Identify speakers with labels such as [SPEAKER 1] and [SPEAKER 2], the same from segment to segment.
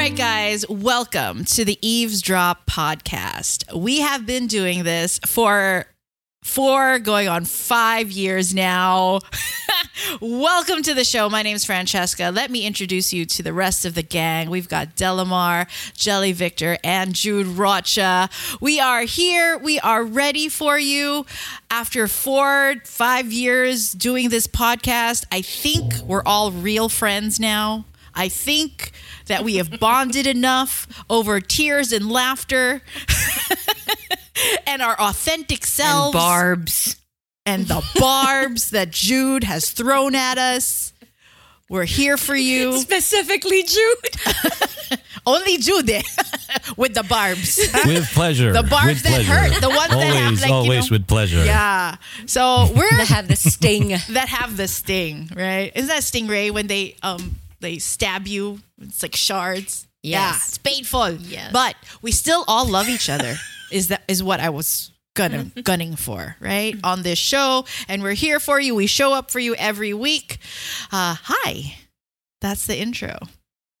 [SPEAKER 1] Right,
[SPEAKER 2] guys, welcome to the Eavesdrop podcast. We have been doing this for four, going on five years now. welcome to the show. My name is Francesca. Let me introduce you to the rest of the gang. We've got Delamar, Jelly Victor, and Jude Roque. We are here. We are ready for you. After four, five years doing this podcast, I think we're all real friends now. I think that we have bonded enough over tears and laughter and our authentic selves And
[SPEAKER 3] Barbs.
[SPEAKER 2] and the barbs that Jude has thrown at us. We're here for you.
[SPEAKER 3] Specifically, Jude.
[SPEAKER 2] Only Jude with the barbs.
[SPEAKER 4] with pleasure.
[SPEAKER 2] The barbs
[SPEAKER 4] with
[SPEAKER 2] that
[SPEAKER 4] pleasure.
[SPEAKER 2] hurt, the ones that have, like, you
[SPEAKER 4] always
[SPEAKER 2] know-
[SPEAKER 4] with pleasure.
[SPEAKER 2] Yeah. So we're
[SPEAKER 3] That have the sting.
[SPEAKER 2] that have the sting, right? Isn't that stingray when they um they stab you? It's like shards. Yeah, it's painful.
[SPEAKER 3] Yes.
[SPEAKER 2] But we still all love each other. Is that is what I was gunning gunning for, right? On this show. And we're here for you. We show up for you every week. Uh hi. That's the intro.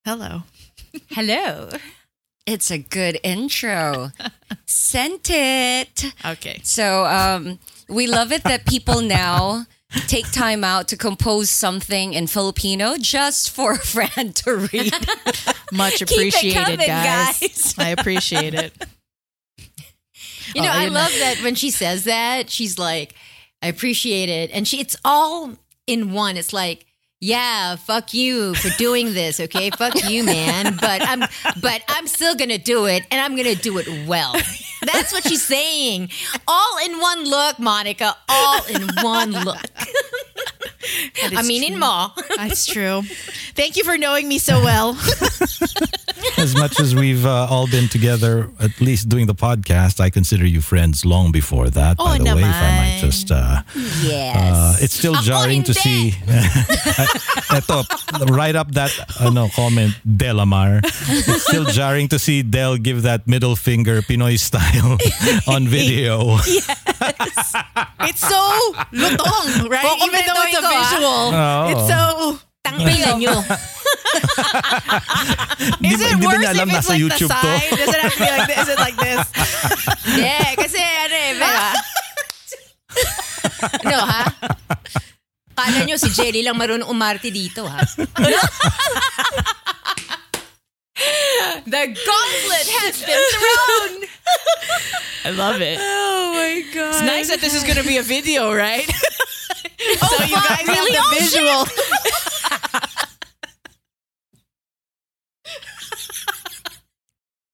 [SPEAKER 2] Hello.
[SPEAKER 3] Hello. It's a good intro. Sent it.
[SPEAKER 2] Okay.
[SPEAKER 3] So um, we love it that people now take time out to compose something in Filipino just for a friend to read.
[SPEAKER 2] Much appreciated,
[SPEAKER 3] coming,
[SPEAKER 2] guys.
[SPEAKER 3] guys.
[SPEAKER 2] I appreciate it.
[SPEAKER 5] You know,
[SPEAKER 2] Oh,
[SPEAKER 5] I love that when she says that, she's like, I appreciate it. And she it's all in one. It's like, yeah, fuck you for doing this, okay? fuck you, man. But I'm but I'm still gonna do it and I'm gonna do it well. That's what she's saying. All in one look, Monica. All in one look. I
[SPEAKER 2] is
[SPEAKER 5] mean in mo.
[SPEAKER 2] That's true. Thank you for knowing me so well.
[SPEAKER 4] As much as we've uh, all been together, at least doing the podcast, I consider you friends long before that.
[SPEAKER 2] Oh,
[SPEAKER 4] by the way, if I might just. Uh,
[SPEAKER 5] Yes.
[SPEAKER 4] uh, it's still
[SPEAKER 5] Ako
[SPEAKER 4] jarring to
[SPEAKER 5] hindi.
[SPEAKER 4] see. Eto, right up that ano, comment, Delamar. It's still jarring to see Del give that middle finger Pinoy style on video. Yes.
[SPEAKER 2] It's so lutong, right? Even though it's a
[SPEAKER 5] ko, ah.
[SPEAKER 2] visual.
[SPEAKER 4] Oh.
[SPEAKER 2] It's so.
[SPEAKER 5] Tangpilan nyo.
[SPEAKER 4] Di
[SPEAKER 2] Is it
[SPEAKER 4] di
[SPEAKER 2] worse
[SPEAKER 4] alam
[SPEAKER 2] if it's like
[SPEAKER 4] YouTube
[SPEAKER 2] the side? Does it have to be like this? Is it like this?
[SPEAKER 5] Yeah, kasi ano eh, pero, no, ha? Kala nyo si Jelly lang marunong umarte dito, ha? The gauntlet has been thrown!
[SPEAKER 2] I love it.
[SPEAKER 3] oh my god.
[SPEAKER 2] It's nice that this is going to be a video, right? so oh,
[SPEAKER 5] you
[SPEAKER 2] guys
[SPEAKER 5] really?
[SPEAKER 2] have
[SPEAKER 5] Oh,
[SPEAKER 2] the visual.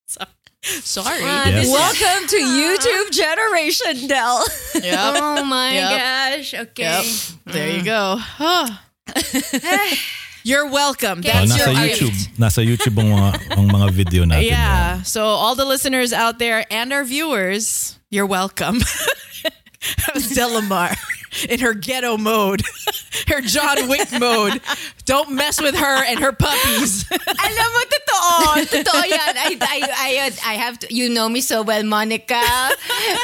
[SPEAKER 2] So- Sorry.
[SPEAKER 4] Yes.
[SPEAKER 3] Welcome to YouTube Generation, Del.
[SPEAKER 2] Yep.
[SPEAKER 5] Oh my
[SPEAKER 2] Yep.
[SPEAKER 5] gosh. Okay.
[SPEAKER 2] Yep. There you mm. go. Oh. You're welcome.
[SPEAKER 4] Oh,
[SPEAKER 2] That's
[SPEAKER 4] nasa
[SPEAKER 2] your
[SPEAKER 4] YouTube.
[SPEAKER 2] gift.
[SPEAKER 4] Nasa YouTube ang mga, ang mga video natin.
[SPEAKER 2] Yeah. So all the listeners out there and our viewers, you're welcome. Delamar in her ghetto mode, her John Wick mode. Don't mess with her and her puppies.
[SPEAKER 5] Alam mo, totoo. Totoo yan. I, I, I, I have to, you know me so well, Monica.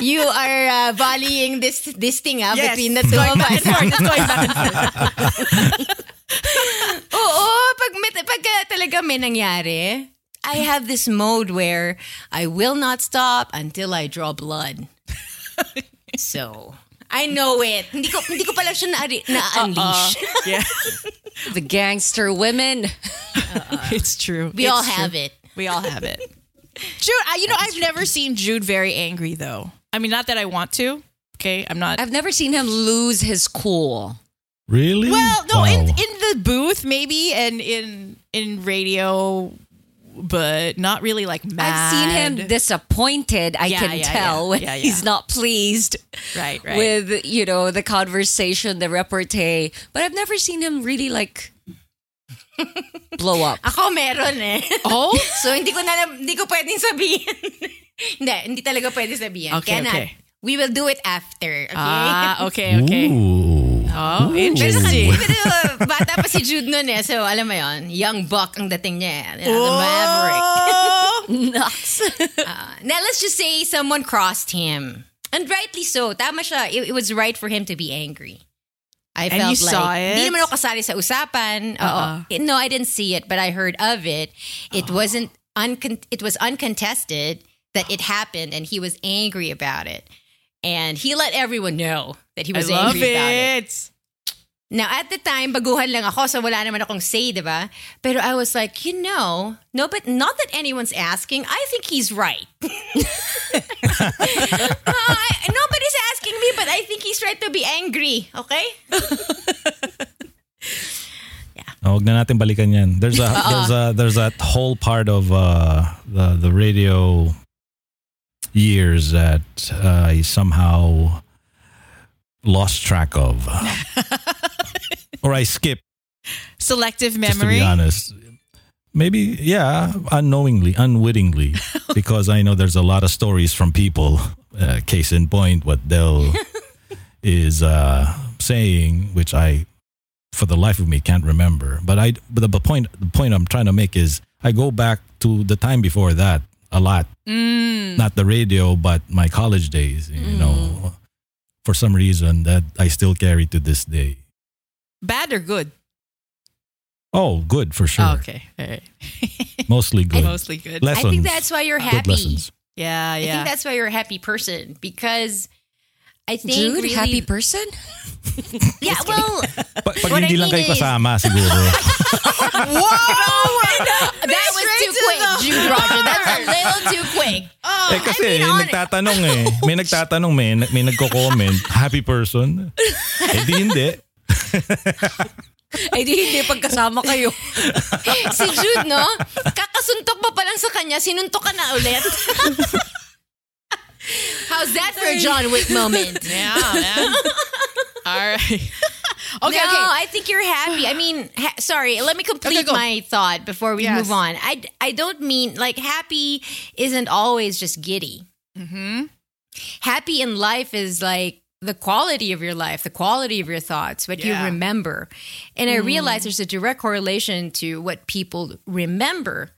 [SPEAKER 5] You are uh, volleying this this thing ah,
[SPEAKER 2] Yes.
[SPEAKER 5] between the two of us.
[SPEAKER 2] It's going back and forth.
[SPEAKER 5] Oo, pag, may, pag talaga may nangyari, I have this mode where I will not stop until I draw blood. So, I know it. Hindi ko, hindi ko pala siya na, na-unleash. Uh-uh.
[SPEAKER 2] Yeah,
[SPEAKER 3] The gangster women. Uh-uh.
[SPEAKER 2] it's true.
[SPEAKER 5] We
[SPEAKER 2] It's
[SPEAKER 5] all
[SPEAKER 2] true.
[SPEAKER 5] have it.
[SPEAKER 2] We all have it. Jude, I, you know, I've never seen Jude very angry though. I mean, not that I want to. Okay, I'm not.
[SPEAKER 3] I've never seen him lose his cool.
[SPEAKER 4] Really?
[SPEAKER 2] well, no,
[SPEAKER 4] Wow.
[SPEAKER 2] in in the booth maybe, and in in radio, but not really like mad.
[SPEAKER 3] I've seen him disappointed, I
[SPEAKER 2] Yeah,
[SPEAKER 3] can
[SPEAKER 2] yeah,
[SPEAKER 3] tell,
[SPEAKER 2] yeah.
[SPEAKER 3] when
[SPEAKER 2] Yeah, yeah.
[SPEAKER 3] he's not pleased
[SPEAKER 2] right, right.
[SPEAKER 3] with, you know, the conversation, the repartee. But I've never seen him really like blow up.
[SPEAKER 5] Ako meron eh.
[SPEAKER 2] oh,
[SPEAKER 5] So, hindi ko na, hindi ko pwedeng sabihin. hindi, hindi talaga pwede sabihin.
[SPEAKER 2] Okay,
[SPEAKER 5] Cannot.
[SPEAKER 2] okay.
[SPEAKER 5] We will do it after, okay?
[SPEAKER 2] ah, okay, okay.
[SPEAKER 4] Ooh.
[SPEAKER 2] Oh,
[SPEAKER 5] Pero,
[SPEAKER 2] interesting.
[SPEAKER 5] pero bata pa si Jude nun eh. So, alam mo yon young buck ang dating niya. eh. You know, the maverick.
[SPEAKER 3] Nuts.
[SPEAKER 5] Uh, now, let's just say someone crossed him. And rightly so. Tama siya. It, it was right for him to be angry. I
[SPEAKER 2] And
[SPEAKER 5] felt
[SPEAKER 2] you
[SPEAKER 5] like,
[SPEAKER 2] saw it?
[SPEAKER 5] Di naman ako kasali sa usapan.
[SPEAKER 2] Uh-uh.
[SPEAKER 5] It- No, I didn't see it, but I heard of it. It wasn't, uncon- it was uncontested that it happened and he was angry about it. And he let everyone know that he
[SPEAKER 2] I
[SPEAKER 5] was
[SPEAKER 2] love
[SPEAKER 5] angry about it.
[SPEAKER 2] it.
[SPEAKER 5] Now, at the time, baguhan lang ako, so wala naman akong say, di ba? Pero I was like, you know, no, but not that anyone's asking. I think he's right. Uh, nobody's asking me, but I think he's right to be angry. Okay?
[SPEAKER 4] Oh, Huwag na natin balikan yan. There's a there's a there's that whole part of uh, the the radio years that uh, I somehow lost track of, or I skipped.
[SPEAKER 2] Selective
[SPEAKER 4] Just to
[SPEAKER 2] memory.
[SPEAKER 4] be honest, maybe yeah, unknowingly, unwittingly, because I know there's a lot of stories from people. Uh, case in point, what Del is uh, saying, which I, for the life of me, can't remember. But I, but the point, the point I'm trying to make is, I go back to the time before that a lot. Mm. Not the radio, but my college days. You mm. know, for some reason that I still carry to this day.
[SPEAKER 2] Bad or good?
[SPEAKER 4] Oh, good for sure.
[SPEAKER 2] Oh, okay. All right.
[SPEAKER 4] Mostly good.
[SPEAKER 2] Mostly good.
[SPEAKER 4] Lessons.
[SPEAKER 5] I think that's why you're
[SPEAKER 4] Good
[SPEAKER 5] happy.
[SPEAKER 4] lessons.
[SPEAKER 2] Yeah,
[SPEAKER 5] I think that's why you're a happy person because I think
[SPEAKER 3] Dude,
[SPEAKER 5] really,
[SPEAKER 3] happy person?
[SPEAKER 5] Yeah, well,
[SPEAKER 4] Pa- pag
[SPEAKER 5] What I
[SPEAKER 4] hindi lang
[SPEAKER 5] mean
[SPEAKER 4] kayo
[SPEAKER 5] is-
[SPEAKER 4] kasama, siguro.
[SPEAKER 5] that was too quick, Jude Roger. That's a little too quick.
[SPEAKER 4] eh kasi
[SPEAKER 5] I mean,
[SPEAKER 4] nagtatanong eh. May nagtatanong, may, may nagko-comment. Happy person? Eh di hindi.
[SPEAKER 3] Ay, di hindi pagkasama kayo.
[SPEAKER 5] si Jude, no? Kakasuntok pa lang sa kanya, sinuntok ka na ulit. How's that for a John Wick moment?
[SPEAKER 2] yeah, man. All right. okay,
[SPEAKER 5] no,
[SPEAKER 2] okay.
[SPEAKER 5] I think you're happy. I mean, ha- sorry, let me complete
[SPEAKER 2] Okay,
[SPEAKER 5] my thought before we
[SPEAKER 2] Yes.
[SPEAKER 5] move on. I, I don't mean like happy isn't always just giddy.
[SPEAKER 2] Mm-hmm.
[SPEAKER 5] Happy in life is like the quality of your life, the quality of your thoughts, what
[SPEAKER 2] Yeah.
[SPEAKER 5] you remember. And I realize there's a direct correlation to what people remember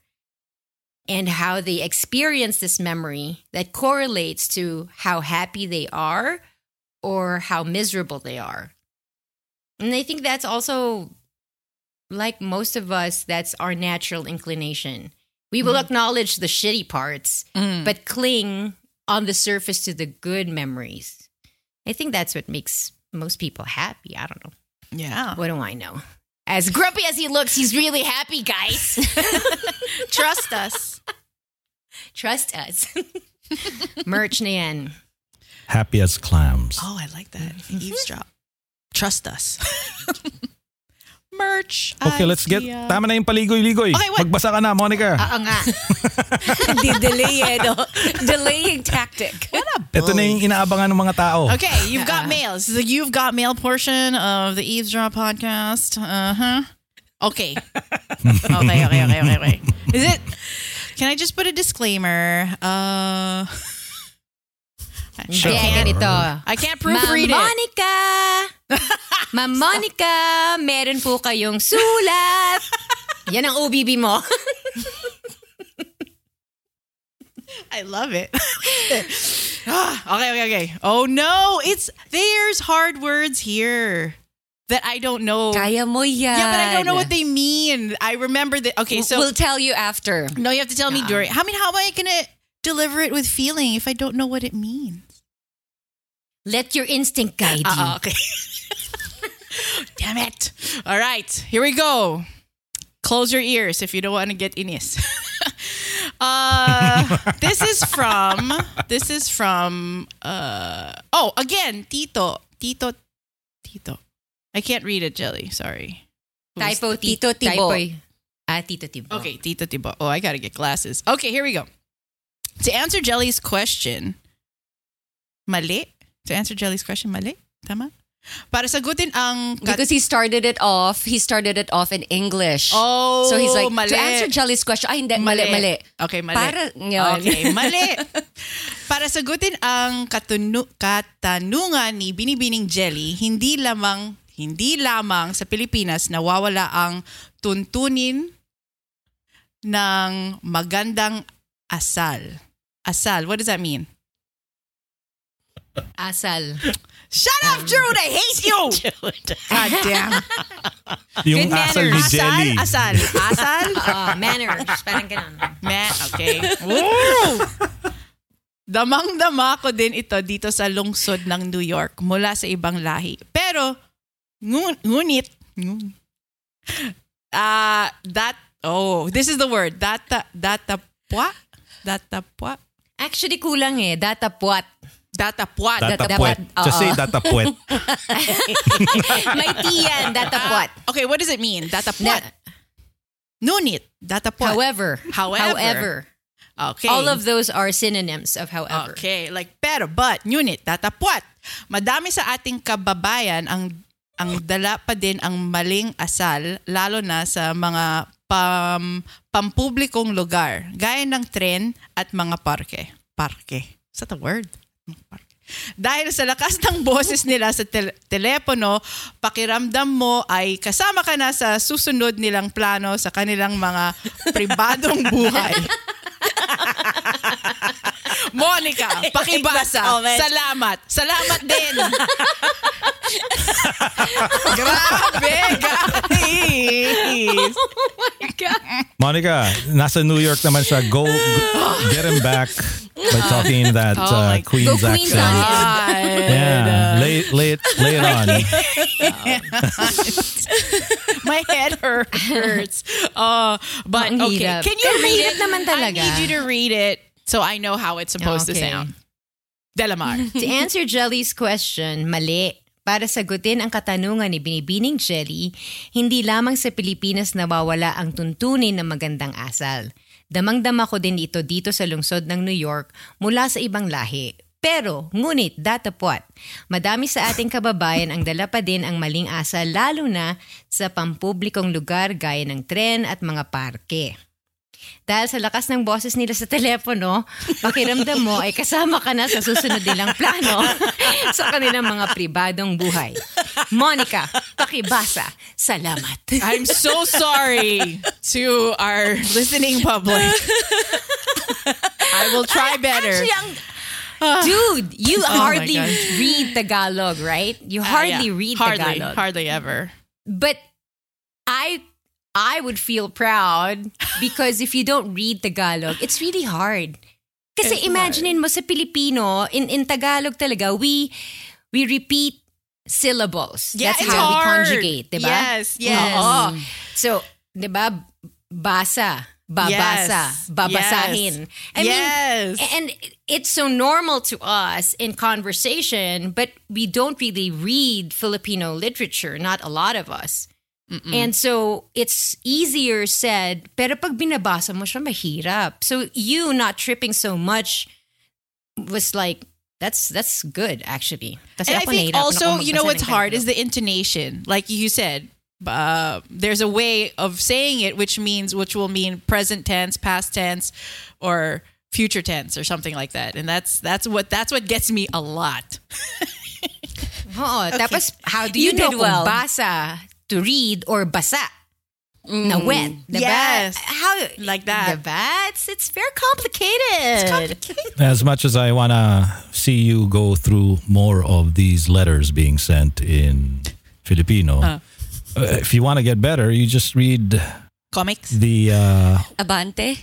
[SPEAKER 5] and how they experience this memory that correlates to how happy they are or how miserable they are. And I think that's also like most of us, that's our natural inclination. We will acknowledge the shitty parts,
[SPEAKER 2] Mm.
[SPEAKER 5] but cling on the surface to the good memories. I think that's what makes most people happy. I don't know.
[SPEAKER 2] Yeah.
[SPEAKER 5] What do I know? As grumpy as he looks, he's really happy, guys.
[SPEAKER 2] Trust us.
[SPEAKER 5] Trust us. Merch na.
[SPEAKER 4] Happy as clams.
[SPEAKER 2] Oh, I like that. Mm-hmm. Eavesdrop. Trust us. Merch.
[SPEAKER 4] Okay, let's get... Tama na yung paligoy-ligoy.
[SPEAKER 2] Okay, what?
[SPEAKER 4] Magbasa ka na, Monica.
[SPEAKER 5] Oo nga.
[SPEAKER 3] Hindi delay eh, no? Delaying tactic.
[SPEAKER 4] Ito na yung inaabangan ng mga tao.
[SPEAKER 2] Okay, you've got mail. This is the You've Got Mail portion of the Eavesdrop podcast. Uh huh. Okay. okay, okay, okay, okay, okay. Is it? Can I just put a disclaimer? Uh,
[SPEAKER 5] Ganito.
[SPEAKER 2] I can't proofread it.
[SPEAKER 5] Monica! Ma'am Monica, meron po kayong sulat. Yan ang OBB mo.
[SPEAKER 2] I love it. Ah, okay, okay, okay. Oh no, it's there's hard words here that I don't know.
[SPEAKER 3] Kaya mo yan.
[SPEAKER 2] Yeah, but I don't know what they mean. I remember that. Okay, so
[SPEAKER 3] we'll tell you after.
[SPEAKER 2] no, you have to tell me during. I mean, how am I gonna deliver it with feeling if I don't know what it means?
[SPEAKER 5] Let your instinct guide you.
[SPEAKER 2] Uh, okay. Damn it! All right, here we go. Close your ears if you don't want to get inis. uh, this is from. This is from. Uh, oh, again, Tito, Tito, Tito. I can't read it, Jelly. Sorry. Who's-
[SPEAKER 5] Typo,
[SPEAKER 3] Tito
[SPEAKER 5] Tito
[SPEAKER 3] Tibo.
[SPEAKER 5] Typo. Ah, Tito Tibo.
[SPEAKER 2] Okay, Tito Tibo. Oh, I gotta get glasses. Okay, here we go. To answer Jelly's question, mali. To answer Jelly's question, mali. Tama? Para sagutin ang kat-
[SPEAKER 3] Because he started it off, he started it off in English.
[SPEAKER 2] Oh,
[SPEAKER 3] so he's like,
[SPEAKER 2] mali.
[SPEAKER 3] to answer Jelly's question, ay hindi, mali, mali.
[SPEAKER 2] Okay, mali.
[SPEAKER 3] Para, yun.
[SPEAKER 2] Okay, mali. Para sagutin ang katunu- katanungan ni Binibining Jelly, hindi lamang hindi lamang sa Pilipinas nawawala ang tuntunin ng magandang asal. Asal, what does that mean?
[SPEAKER 5] Asal.
[SPEAKER 2] Shut up, Jude! I hate you! God damn.
[SPEAKER 4] Yung
[SPEAKER 2] Good
[SPEAKER 4] asal ni
[SPEAKER 2] manners.
[SPEAKER 4] Jelly.
[SPEAKER 2] Asal, asal. Asal?
[SPEAKER 5] Ah, manners. Parang ganun.
[SPEAKER 2] Man, okay. Woo! Damang-dama ko din ito dito sa lungsod ng New York mula sa ibang lahi. Pero, ngun- ngunit, ngun- ah, that, oh, this is the word, data, datapwa? Datapwa?
[SPEAKER 5] Actually, kulang eh. Datapwat.
[SPEAKER 2] Datapwa.
[SPEAKER 4] Datapwet. Just say datapwet.
[SPEAKER 5] May tiyan. Datapwat.
[SPEAKER 2] Okay, what does it mean? Datapwa. Ngunit, datapwa.
[SPEAKER 5] However.
[SPEAKER 2] However.
[SPEAKER 5] However.
[SPEAKER 2] Okay.
[SPEAKER 5] All of those are synonyms of however.
[SPEAKER 2] Okay, like pero, but, ngunit, tatapwat. Madami sa ating kababayan ang ang dala pa din ang maling asal, lalo na sa mga pam, pampublikong lugar, gaya ng tren at mga parke. Parke. Is that a word? Dahil sa lakas ng boses nila sa tel- telepono, pakiramdam mo ay kasama ka na sa susunod nilang plano sa kanilang mga pribadong buhay. Monica, pakibasa. Salamat. Salamat din. Grabe, guys.
[SPEAKER 4] Monica, nasa New York naman siya. Go, go- get him back by talking in that
[SPEAKER 2] Oh
[SPEAKER 4] uh,
[SPEAKER 2] my-
[SPEAKER 4] Queen's
[SPEAKER 5] Go Queen's
[SPEAKER 4] accent. Yeah, lay, lay, it, lay it on.
[SPEAKER 2] My head hurts. Uh, but
[SPEAKER 5] Ang
[SPEAKER 2] okay,
[SPEAKER 5] hirap.
[SPEAKER 2] can you
[SPEAKER 5] Pero
[SPEAKER 2] read
[SPEAKER 5] mahirap
[SPEAKER 2] it?
[SPEAKER 5] naman
[SPEAKER 2] I
[SPEAKER 5] talaga.
[SPEAKER 2] need you to read it so I know how it's supposed to
[SPEAKER 5] Okay.
[SPEAKER 2] sound. Delamar.
[SPEAKER 5] To answer Jelly's question, mali. Para sagutin ang katanungan ni Binibining Jelly, hindi lamang sa Pilipinas nawawala ang tuntunin ng magandang asal. Damang-dama ko din ito dito sa lungsod ng New York mula sa ibang lahi. Pero, ngunit, datapwat, madami sa ating kababayan ang dala pa din ang maling asal lalo na sa pampublikong lugar gaya ng tren at mga parke. Dahil sa lakas ng boses nila sa telepono, pakiramdam mo ay kasama ka na sa susunod nilang plano sa kanilang mga pribadong buhay. Monica, pakibasa. Salamat.
[SPEAKER 2] I'm so sorry to our listening public. I will try better.
[SPEAKER 5] Actually, ang- dude, you
[SPEAKER 2] Oh
[SPEAKER 5] hardly read Tagalog, right? You
[SPEAKER 2] Uh,
[SPEAKER 5] hardly
[SPEAKER 2] yeah.
[SPEAKER 5] read
[SPEAKER 2] hardly,
[SPEAKER 5] Tagalog.
[SPEAKER 2] Hardly ever.
[SPEAKER 5] But I I would feel proud because if you don't read Tagalog, it's really hard. Kasi
[SPEAKER 2] It's
[SPEAKER 5] imaginein mo sa Filipino, in, in Tagalog talaga, we we repeat syllables.
[SPEAKER 2] Yeah,
[SPEAKER 5] That's how we conjugate, di ba?
[SPEAKER 2] Yes, yes.
[SPEAKER 5] Oo. So, di ba, basa, babasa,
[SPEAKER 2] Yes,
[SPEAKER 5] babasahin.
[SPEAKER 2] yes,
[SPEAKER 5] I mean,
[SPEAKER 2] yes.
[SPEAKER 5] and it's so normal to us in conversation, but we don't really read Filipino literature, not a lot of us. And so it's easier said, pero pag binabasa mo siya, mahirap. So you not tripping so much was like, that's that's good actually. Kasi
[SPEAKER 2] And I think also, you know what's hard is the intonation. Like you said, uh, there's a way of saying it which means which will mean present tense, past tense, or future tense or something like that. And that's that's what that's what gets me a lot.
[SPEAKER 5] Oo, tapos how do you,
[SPEAKER 3] You
[SPEAKER 5] know
[SPEAKER 3] well.
[SPEAKER 5] basa to read or basa? Na wet. Diba?
[SPEAKER 2] Yes.
[SPEAKER 5] How
[SPEAKER 2] Like that.
[SPEAKER 5] Diba? It's, it's very complicated.
[SPEAKER 4] As much as I want to see you go through more of these letters being sent in Filipino, uh, if you want to get better, you just read
[SPEAKER 2] Comics.
[SPEAKER 4] the uh,
[SPEAKER 3] Abante.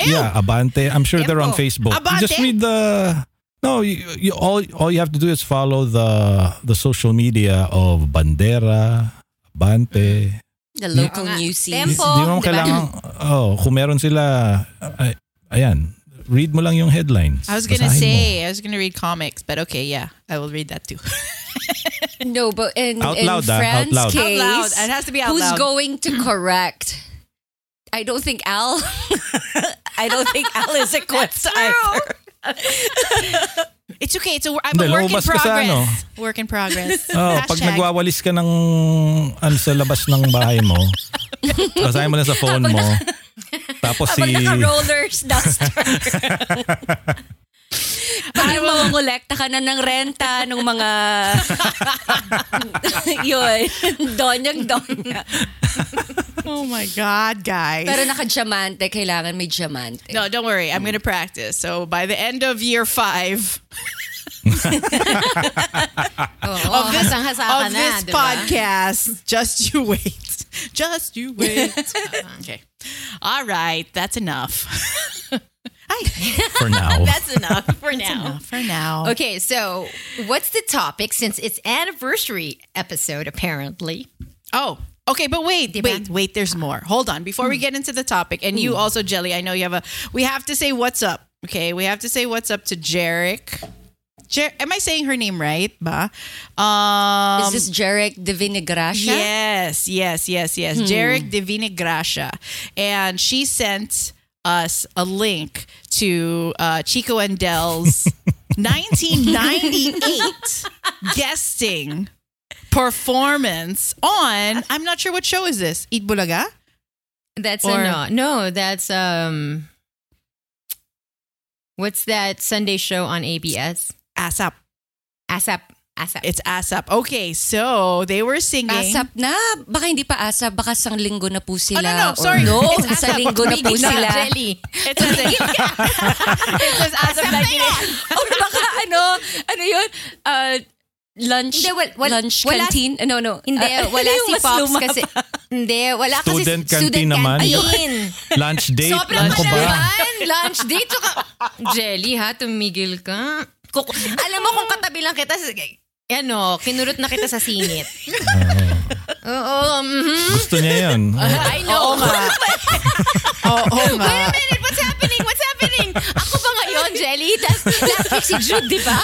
[SPEAKER 4] yeah Abante. I'm sure they're on
[SPEAKER 5] Tempo.
[SPEAKER 4] Facebook. You just read the. No, you, you, all all you have to do is follow the the social media of Bandera, Abante.
[SPEAKER 3] The local
[SPEAKER 5] nga.
[SPEAKER 3] newsies.
[SPEAKER 5] Tempo.
[SPEAKER 4] Di mo
[SPEAKER 5] diba?
[SPEAKER 4] kailangan, oh, kung meron sila, ay, ayan, read mo lang yung headlines.
[SPEAKER 2] I was gonna
[SPEAKER 4] Basahin mo.
[SPEAKER 2] say I was gonna read comics, but okay, yeah, I will read that too.
[SPEAKER 3] No, but in,
[SPEAKER 4] Out
[SPEAKER 3] in
[SPEAKER 4] loud, ah, out
[SPEAKER 3] Fran's
[SPEAKER 4] loud. Out
[SPEAKER 3] case,
[SPEAKER 2] loud. It has to be out
[SPEAKER 3] who's
[SPEAKER 2] loud.
[SPEAKER 3] going to correct? I don't think Al. I don't think Al is equipped either.
[SPEAKER 2] It's okay. It's a I'm
[SPEAKER 4] Hindi,
[SPEAKER 2] a work in
[SPEAKER 4] lumabas ka sa
[SPEAKER 2] progress.
[SPEAKER 4] ano.
[SPEAKER 2] Work in progress.
[SPEAKER 4] Oh, pag
[SPEAKER 2] Hashtag.
[SPEAKER 4] nagwawalis ka ng ano sa labas ng bahay mo, basahin mo na sa phone mo. Tapos si
[SPEAKER 3] Pag naka-rollers duster. Pag yung mangongolekta ka na ng renta ng mga yun, donyang donya.
[SPEAKER 2] Oh my god, guys.
[SPEAKER 3] Pero naka-diamante, kailangan may diamante.
[SPEAKER 2] no, don't worry. I'm gonna practice. So by the end of year five
[SPEAKER 5] Oo,
[SPEAKER 2] of this,
[SPEAKER 5] hasang-hasa ka
[SPEAKER 2] of
[SPEAKER 5] na,
[SPEAKER 2] this
[SPEAKER 5] diba?
[SPEAKER 2] podcast, just you wait. Just you wait. Uh-huh. okay. All right. That's enough. Ay,
[SPEAKER 4] for now.
[SPEAKER 5] That's enough for now.
[SPEAKER 2] enough for now.
[SPEAKER 5] Okay, so what's the topic since it's anniversary episode apparently?
[SPEAKER 2] Oh, okay, but wait,
[SPEAKER 5] Diba?
[SPEAKER 2] wait, wait. There's more. Hold on. Before we get into the topic, and you also, Jelly, I know you have a. We have to say what's up. Okay, we have to say what's up to Jarek. Jer- am I saying her name right? Ba? Um,
[SPEAKER 3] Is this Jarek de Vinagracia?
[SPEAKER 2] Yes, yes, yes, yes. Jarek Divina Gracia. And she sent us a link to uh, Chico and Dell's 1998 guesting performance on, I'm not sure what show is this? Eat Bulaga?
[SPEAKER 5] That's
[SPEAKER 2] Or-
[SPEAKER 5] a no. No, that's um what's that Sunday show on ABS?
[SPEAKER 2] ASAP.
[SPEAKER 5] ASAP. ASAP.
[SPEAKER 2] It's ASAP. Okay, so they were singing.
[SPEAKER 3] Asap na. Baka hindi pa asap. Baka sang linggo na po sila.
[SPEAKER 2] Oh, no, no,
[SPEAKER 3] Or
[SPEAKER 2] sorry.
[SPEAKER 3] No,
[SPEAKER 2] It's
[SPEAKER 3] sa linggo na po sila.
[SPEAKER 5] Jelly.
[SPEAKER 2] It says, it says ASAP 1998.
[SPEAKER 3] Or baka ano, ano yun? Uh, lunch,
[SPEAKER 5] Hindi, wal- wal-
[SPEAKER 3] lunch
[SPEAKER 5] wala-
[SPEAKER 3] canteen? No, no.
[SPEAKER 5] Hindi,
[SPEAKER 3] Uh,
[SPEAKER 5] wala si Pops kasi hindi, wala kasi
[SPEAKER 4] Student
[SPEAKER 5] student
[SPEAKER 4] canteen naman.
[SPEAKER 5] canteen.
[SPEAKER 4] Lunch date.
[SPEAKER 5] Sobrang
[SPEAKER 4] ko ba?
[SPEAKER 5] Lunch date. Tsaka, Jelly ha, tumigil ka. Kuku- Alam mo kung katabi lang kita, ano, kinurot na kita sa singit. Oo, mhm.
[SPEAKER 4] Gusto niya yun.
[SPEAKER 5] I know.
[SPEAKER 2] Oo nga. Oo nga.
[SPEAKER 5] Wait a minute, what's happening? What's happening? Ako ba ngayon, Jelly? Tas, last week si Jude, di ba?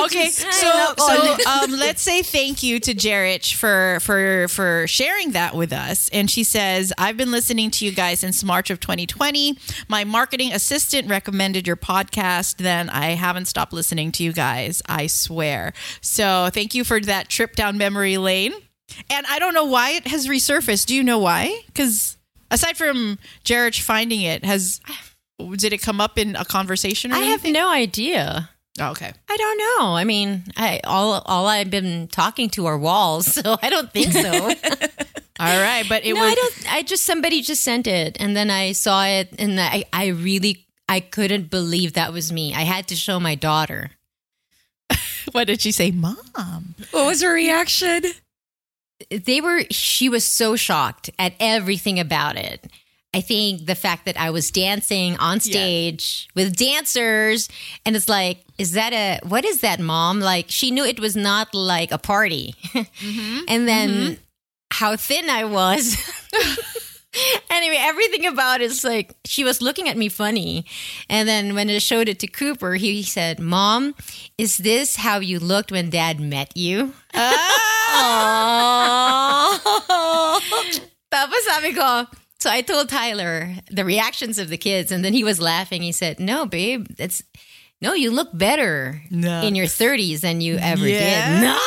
[SPEAKER 2] okay so so um let's say thank you to Jarrett for for for sharing that with us. And she says I've been listening to you guys since March of 2020 my marketing assistant recommended your podcast then I haven't stopped listening to you guys I swear. So thank you for that trip down memory lane. And I don't know why it has resurfaced. Do you know why? Because aside from Jarrett finding it has did it come up in a conversation or
[SPEAKER 5] I have no idea.
[SPEAKER 2] Oh, okay
[SPEAKER 5] I don't know. I mean, I all all I've been talking to are walls, so I don't think so.
[SPEAKER 2] all right but it
[SPEAKER 5] no,
[SPEAKER 2] was
[SPEAKER 5] I don't. I just somebody just sent it, and then I saw it, and I I really I couldn't believe that was me. I had to show my daughter.
[SPEAKER 2] What did she say, Mom?
[SPEAKER 3] What was her reaction?
[SPEAKER 5] They were. She was so shocked at everything about it. I think the fact that I was dancing on stage with dancers, and it's like, is that a what is that, Mom? Like she knew it was not like a party, mm-hmm. and then mm-hmm. how thin I was. anyway, everything about it is like she was looking at me funny. And then when I showed it to Cooper, he said, Mom, is this how you looked when dad met you? Tapos sabi ko, so I told Tyler the reactions of the kids, and then he was laughing. He said, No, babe, that's no, you look better
[SPEAKER 2] No.
[SPEAKER 5] in your 30s than you ever
[SPEAKER 2] Yeah.
[SPEAKER 5] did. No.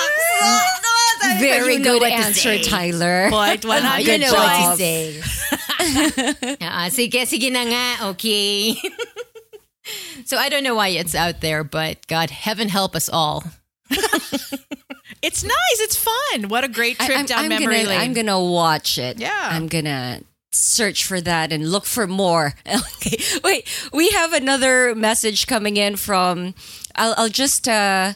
[SPEAKER 3] Very good answer. Tyler.
[SPEAKER 2] Point one
[SPEAKER 5] Ah,
[SPEAKER 2] hundred
[SPEAKER 5] you know what to say. Ah, sige, sige na nga. Okay. so I don't know why it's out there, but God, heaven help us all.
[SPEAKER 2] It's nice. It's fun. What a great trip
[SPEAKER 3] I, am
[SPEAKER 2] down
[SPEAKER 3] I'm
[SPEAKER 2] memory
[SPEAKER 3] gonna,
[SPEAKER 2] lane.
[SPEAKER 3] I'm gonna watch it.
[SPEAKER 2] Yeah.
[SPEAKER 3] I'm gonna search for that and look for more. Okay, wait. We have another message coming in from. I'll, I'll just uh,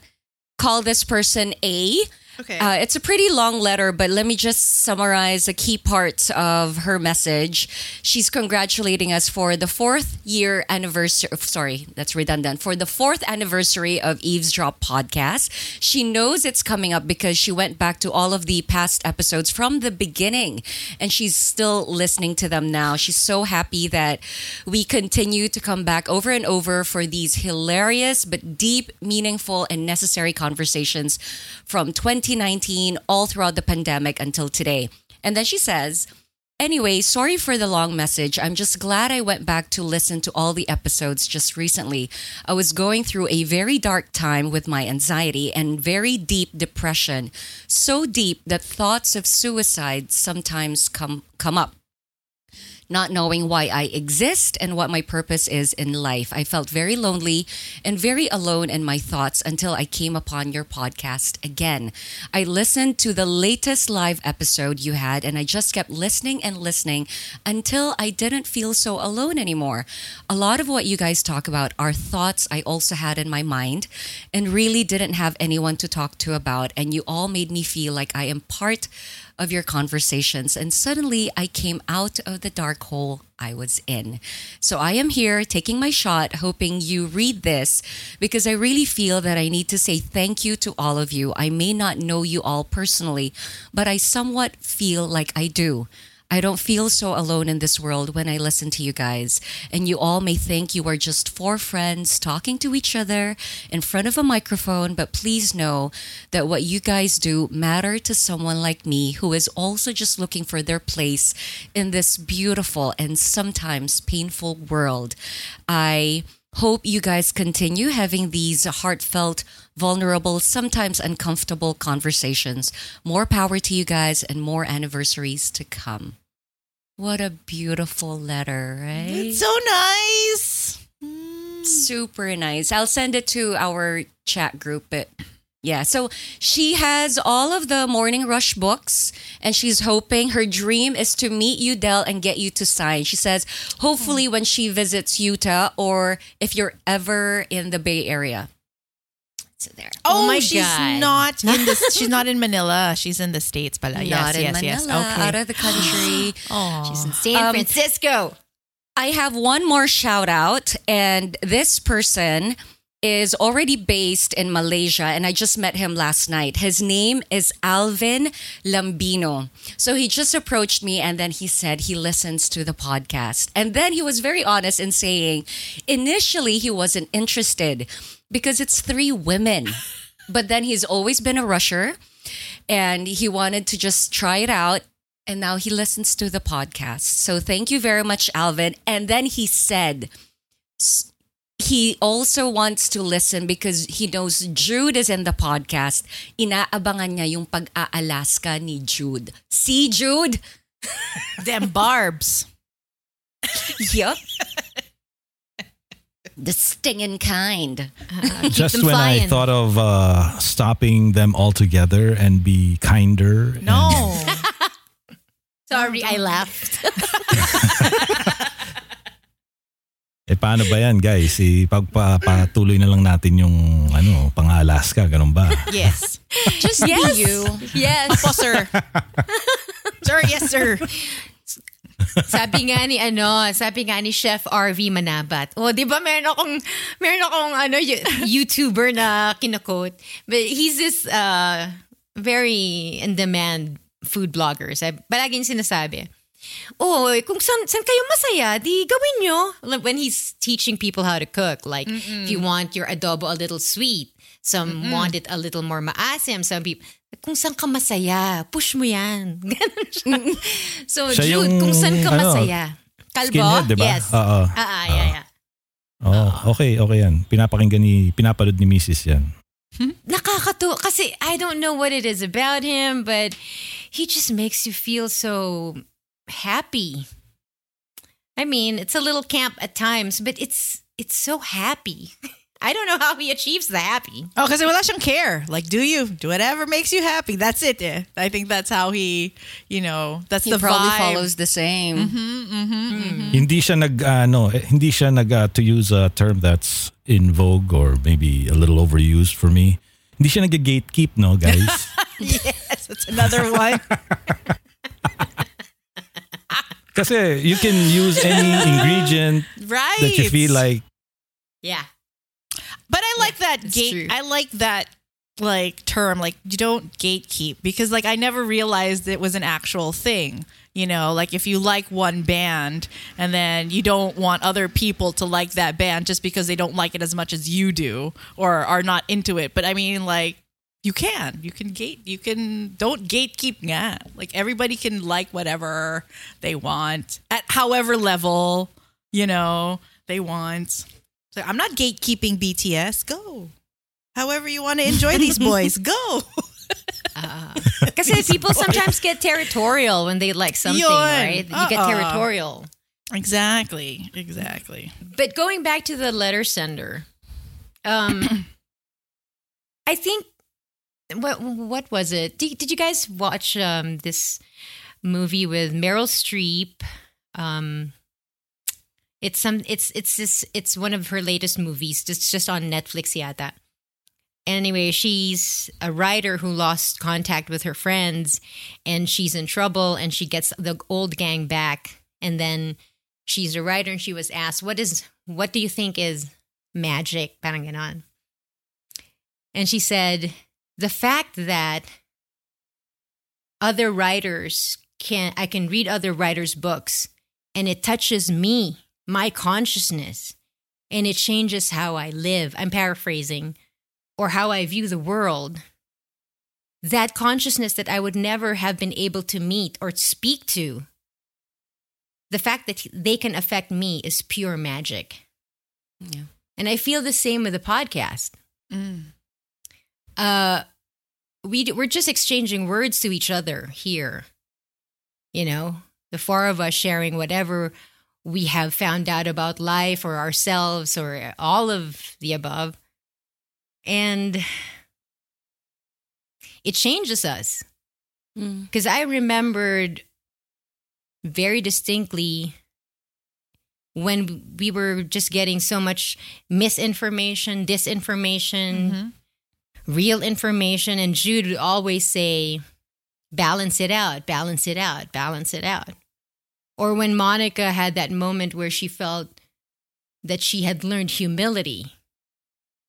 [SPEAKER 3] call this person A.
[SPEAKER 2] Okay.
[SPEAKER 3] Uh, it's a pretty long letter, but let me just summarize the key parts of her message. She's congratulating us for the fourth year anniversary. Sorry, that's redundant. For the fourth anniversary of Eavesdrop podcast. She knows it's coming up because she went back to all of the past episodes from the beginning and she's still listening to them now. She's so happy that we continue to come back over and over for these hilarious but deep, meaningful, and necessary conversations from 2019 all throughout the pandemic until today. And then she says, Anyway, sorry for the long message. I'm just glad I went back to listen to all the episodes just recently. I was going through a very dark time with my anxiety and very deep depression. So deep that thoughts of suicide sometimes come come up not knowing why I exist and what my purpose is in life. I felt very lonely and very alone in my thoughts until I came upon your podcast again. I listened to the latest live episode you had and I just kept listening and listening until I didn't feel so alone anymore. A lot of what you guys talk about are thoughts I also had in my mind and really didn't have anyone to talk to about and you all made me feel like I am part of your conversations. And suddenly I came out of the dark hole I was in. So I am here taking my shot, hoping you read this because I really feel that I need to say thank you to all of you. I may not know you all personally, but I somewhat feel like I do. I don't feel so alone in this world when I listen to you guys. And you all may think you are just four friends talking to each other in front of a microphone, but please know that what you guys do matter to someone like me who is also just looking for their place in this beautiful and sometimes painful world. I hope you guys continue having these heartfelt, vulnerable, sometimes uncomfortable conversations. More power to you guys and more anniversaries to come. What a beautiful letter, right?
[SPEAKER 2] It's so nice.
[SPEAKER 3] Super nice. I'll send it to our chat group, but yeah. So she has all of the Morning Rush books, and she's hoping her dream is to meet you, Del, and get you to sign. She says, hopefully, when she visits Utah or if you're ever in the Bay Area. So there.
[SPEAKER 2] Oh,
[SPEAKER 5] my
[SPEAKER 2] she's
[SPEAKER 5] God.
[SPEAKER 2] not in the. She's not in Manila. She's in the states, pala. Yes,
[SPEAKER 3] Not in
[SPEAKER 2] yes,
[SPEAKER 3] Manila,
[SPEAKER 2] yes. Okay.
[SPEAKER 3] out of the country.
[SPEAKER 5] She's in San
[SPEAKER 3] Um,
[SPEAKER 5] Francisco.
[SPEAKER 3] I have one more shout out, and this person is already based in Malaysia, and I just met him last night. His name is Alvin Lambino. So he just approached me, and then he said he listens to the podcast. And then he was very honest in saying initially he wasn't interested because it's three women. But then he's always been a rusher and he wanted to just try it out. And now he listens to the podcast. So thank you very much, Alvin. And then he said he also wants to listen because he knows Jude is in the podcast. Inaabangan niya yung pag-aalaska ni Jude. See, Jude?
[SPEAKER 2] Them barbs.
[SPEAKER 3] Yep. the stinging kind.
[SPEAKER 4] Just
[SPEAKER 5] them
[SPEAKER 4] when I thought of uh, stopping them altogether and be kinder.
[SPEAKER 2] No.
[SPEAKER 5] Sorry, I laughed.
[SPEAKER 4] Eh paano ba yan guys? Ipagpatuloy na lang natin yung ano, pang-Alaska, ganun ba?
[SPEAKER 2] yes.
[SPEAKER 3] Just be you.
[SPEAKER 5] yes.
[SPEAKER 2] Opo, sir. sir, yes, sir.
[SPEAKER 5] sabi nga ni ano, sabi nga ni Chef RV Manabat. Oh, 'di ba meron akong meron akong ano YouTuber na kinakot. But he's this uh very in demand food blogger. Sabi, palaging sinasabi. Oh, kung san, san kayo masaya, di gawin nyo. Like, When he's teaching people how to cook, like if you want your adobo a little sweet, some want it a little more maasim, some people, kung saan ka masaya, push mo yan. Ganon siya. so,
[SPEAKER 4] Siya
[SPEAKER 5] Jude,
[SPEAKER 4] yung,
[SPEAKER 5] kung saan ka
[SPEAKER 4] ano,
[SPEAKER 5] masaya. Kalbo?
[SPEAKER 4] skinhead, di ba?
[SPEAKER 5] Yes.
[SPEAKER 4] Oo.
[SPEAKER 5] Ah, ah, yeah, yeah.
[SPEAKER 4] Oh, okay, okay yan. Pinapakinggan ni, pinapanood ni Mrs. yan.
[SPEAKER 5] Nakakatuwa. Kasi I don't know what it is about him, but he just makes you feel so happy. I mean, it's a little camp at times, but it's it's so happy. I don't know how he achieves the happy.
[SPEAKER 2] Oh, kasi wala siyang care. Like, do you do whatever makes you happy? That's it. Eh. I think that's how he, you know, that's
[SPEAKER 3] He
[SPEAKER 2] the
[SPEAKER 3] probably
[SPEAKER 2] vibe.
[SPEAKER 3] follows the same.
[SPEAKER 4] Hindi siya nag, ano, eh, hindi siya nag, uh, to use a term that's in vogue or maybe a little overused for me, hindi siya nag-gatekeep, no, guys?
[SPEAKER 2] yes, that's another one.
[SPEAKER 4] Kasi you can use any ingredient
[SPEAKER 2] right.
[SPEAKER 4] that you feel like,
[SPEAKER 5] Yeah.
[SPEAKER 2] But I like that gate.
[SPEAKER 5] true.
[SPEAKER 2] I like that like term. Like you don't gatekeep because like I never realized it was an actual thing. You know, like if you like one band and then you don't want other people to like that band just because they don't like it as much as you do or are not into it. But I mean, like you can, you can gate, you can don't gatekeep. Yeah, like everybody can like whatever they want at however level you know they want. So I'm not gatekeeping BTS. Go. However you want to enjoy these boys, go.
[SPEAKER 5] Because people sometimes get territorial when they like something,
[SPEAKER 2] Yun.
[SPEAKER 5] right? You get
[SPEAKER 2] Uh-uh.
[SPEAKER 5] territorial.
[SPEAKER 2] exactly. Exactly.
[SPEAKER 5] But going back to the letter sender, um, I think what what was it? Did, did you guys watch um, this movie with Meryl Streep? Um, it's some it's it's this it's one of her latest movies. It's just on Netflix Yeah, that. Anyway, she's a writer who lost contact with her friends and she's in trouble and she gets the old gang back and then she's a writer and she was asked what is what do you think is magic parang and she said the fact that other writers can I can read other writers books and it touches me my consciousness and it changes how I live I'm paraphrasing or how I view the world that consciousness that I would never have been able to meet or speak to the fact that they can affect me is pure magic.
[SPEAKER 3] Yeah.
[SPEAKER 5] And I feel the same with the podcast. Mm. Uh, we we're just exchanging words to each other here. You know, the four of us sharing whatever we have found out about life or ourselves or all of the above. And it changes us.
[SPEAKER 3] Mm.
[SPEAKER 5] Because I remembered very distinctly when we were just getting so much misinformation, disinformation, real information. And Jude would always say, balance it out, balance it out, balance it out. Or when Monica had that moment where she felt that she had learned humility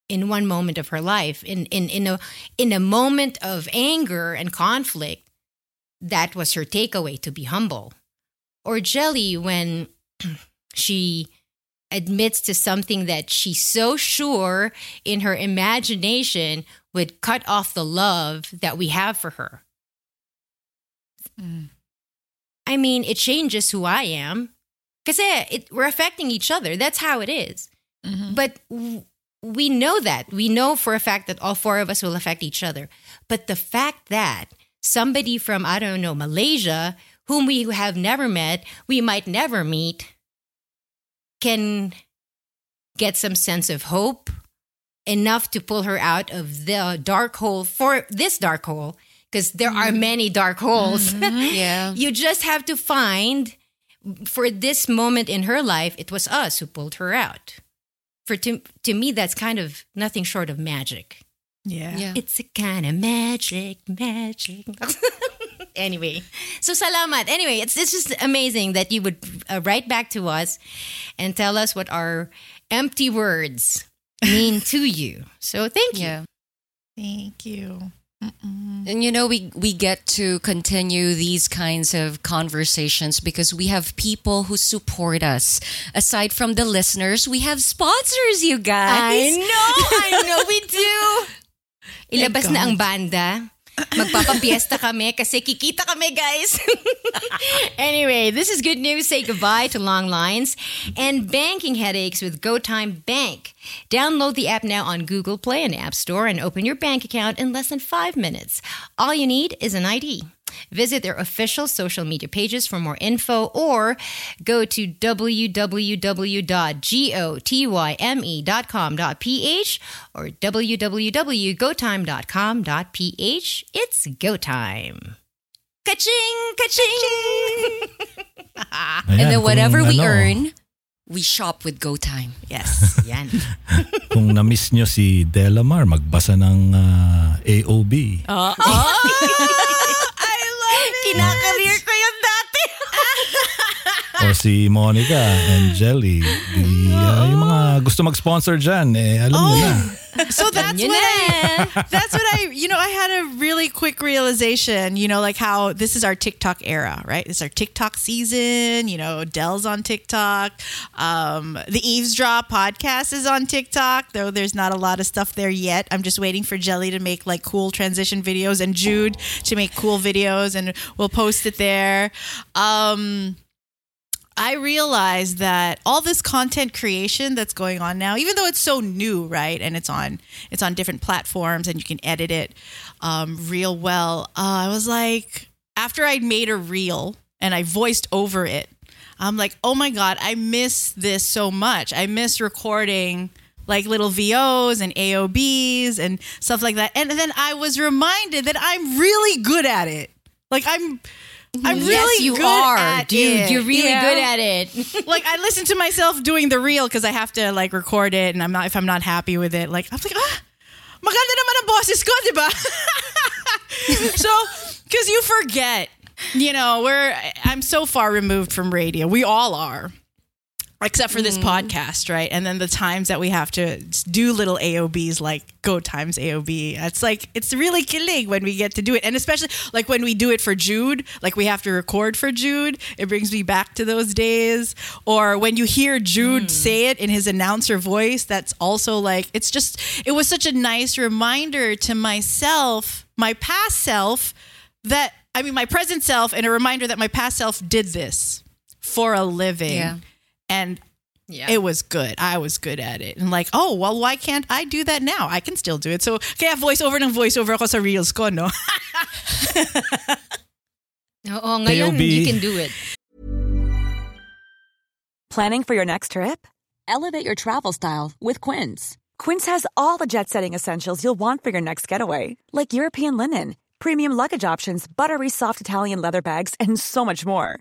[SPEAKER 5] in one moment of her life, in, in, in, a, in a moment of anger and conflict, that was her takeaway to be humble. Or Jelly, when she admits to something that she's so sure in her imagination would cut off the love that we have for her. Mm. I mean, it changes who I am because eh, it, we're affecting each other. That's how it is. Mm-hmm. But w- we know that. We know for a fact that all four of us will affect each other. But the fact that somebody from, I don't know, Malaysia, whom we have never met, we might never meet, can get some sense of hope enough to pull her out of the dark hole for this dark hole because there are mm-hmm. many dark holes. Mm-hmm.
[SPEAKER 3] Yeah.
[SPEAKER 5] you just have to find for this moment in her life it was us who pulled her out. For to, to me that's kind of nothing short of magic.
[SPEAKER 2] Yeah.
[SPEAKER 3] Yeah.
[SPEAKER 5] It's a kind of magic, magic. anyway, so salamat. Anyway, it's it's just amazing that you would uh, write back to us and tell us what our empty words mean to you. So thank you.
[SPEAKER 3] Yeah.
[SPEAKER 2] Thank you.
[SPEAKER 3] And you know, we we get to continue these kinds of conversations because we have people who support us. Aside from the listeners, we have sponsors, you guys.
[SPEAKER 5] I know, I know we do. Ilabas na ang banda. Magpapapiesta kami kasi kikita kami, guys. anyway, this is good news. Say goodbye to long lines and banking headaches with GoTyme Bank. Download the app now on Google Play and App Store and open your bank account in less than five minutes. All you need is an ID. Visit their official social media pages for more info or go to www.gotyme.com.ph or www.gotime.com.ph. It's go time. Ka-ching! Ka-ching!
[SPEAKER 3] And then whatever we earn, we shop with GoTyme.
[SPEAKER 5] Yes, yan.
[SPEAKER 4] Kung na-miss nyo si Delamar, magbasa ng ah, AOB.
[SPEAKER 2] I love it. Kinakareer ko yun dati.
[SPEAKER 4] O si Monica and Jelly. Di, ah, yung mga gusto mag-sponsor dyan, eh, alam mo na.
[SPEAKER 2] So that's what I, that's what I you know I had a really quick realization you know like how this is our TikTok era right? It's our TikTok season you know Del's on TikTok um, the Eavesdrop podcast is on TikTok though there's not a lot of stuff there yet. I'm just waiting for Jelly to make like cool transition videos and Jude to make cool videos and we'll post it there. Um I realized that all this content creation that's going on now, even though it's so new, right, and it's on it's on different platforms and you can edit it um, real well. Uh, I was like, after I made a reel and I voiced over it, I'm like, oh my god, I miss this so much. I miss recording like little VOs and AOBs and stuff like that. And then I was reminded that I'm really good at it. Like I'm. I'm really
[SPEAKER 5] yes, you
[SPEAKER 2] good
[SPEAKER 5] are,
[SPEAKER 2] at
[SPEAKER 5] dude.
[SPEAKER 2] it.
[SPEAKER 5] You're really good at it.
[SPEAKER 2] like I listen to myself doing the reel because I have to like record it, and I'm not if I'm not happy with it. Like I'm like ah, maganda naman ang boses ko, di ba? so because you forget, you know, we're I'm so far removed from radio. We all are. Except for this mm-hmm. podcast, right? And then the times that we have to do little AOBs like GoTyme's AOB. It's like, it's really killing when we get to do it. And especially like when we do it for Jude, like we have to record for Jude, it brings me back to those days. Or when you hear Jude mm. say it in his announcer voice, that's also like, it's just, it was such a nice reminder to myself, my past self, that, I mean, my present self, and a reminder that my past self did this for a living
[SPEAKER 3] Yeah.
[SPEAKER 2] And
[SPEAKER 5] Yeah.
[SPEAKER 2] it was good. I was good at it. And like, oh, well, why can't I do that now? I can still do it. So, kaya voiceover ng voiceover ako sa reels ko, no?
[SPEAKER 5] Oo, ngayon,
[SPEAKER 4] AOB.
[SPEAKER 5] you can do it.
[SPEAKER 6] Planning for your next trip? Elevate your travel style with Quince. Quince has all the jet setting essentials you'll want for your next getaway, like European linen, premium luggage options, buttery soft Italian leather bags, and so much more.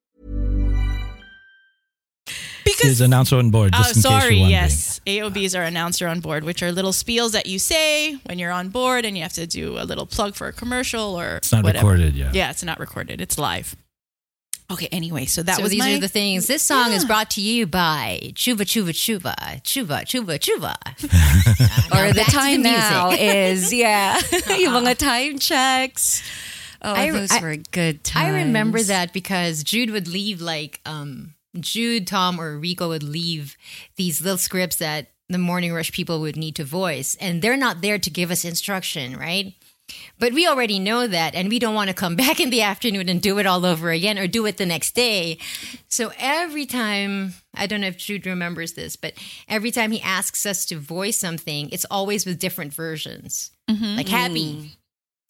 [SPEAKER 2] Because
[SPEAKER 4] Is announcer on board,
[SPEAKER 2] Oh,
[SPEAKER 4] just in case
[SPEAKER 2] sorry.
[SPEAKER 4] you're wondering.
[SPEAKER 2] Yes, AOBs are announcer on board, which are little spiels that you say when you're on board, and you have to do a little plug for a commercial or
[SPEAKER 4] It's not
[SPEAKER 2] whatever.
[SPEAKER 4] recorded, yeah.
[SPEAKER 2] Yeah, it's not recorded. It's live. Okay. Anyway, so that
[SPEAKER 5] so
[SPEAKER 2] was
[SPEAKER 5] these
[SPEAKER 2] my,
[SPEAKER 5] are the things. This song is brought to you by Chuva Chuva Chuva Chuva Chuva Chuva.
[SPEAKER 3] Or the time
[SPEAKER 5] the
[SPEAKER 3] now is, yeah, yung mga time checks. Oh,
[SPEAKER 5] I-
[SPEAKER 3] those
[SPEAKER 5] I-
[SPEAKER 3] were good times.
[SPEAKER 5] I remember that because Jude would leave like um Jude, Tom, or Rico would leave these little scripts that the morning rush people would need to voice, and they're not there to give us instruction, right? But we already know that, and we don't want to come back in the afternoon and do it all over again or do it the next day. So every time, I don't know if Jude remembers this, but every time he asks us to voice something, it's always with different versions. Like happy,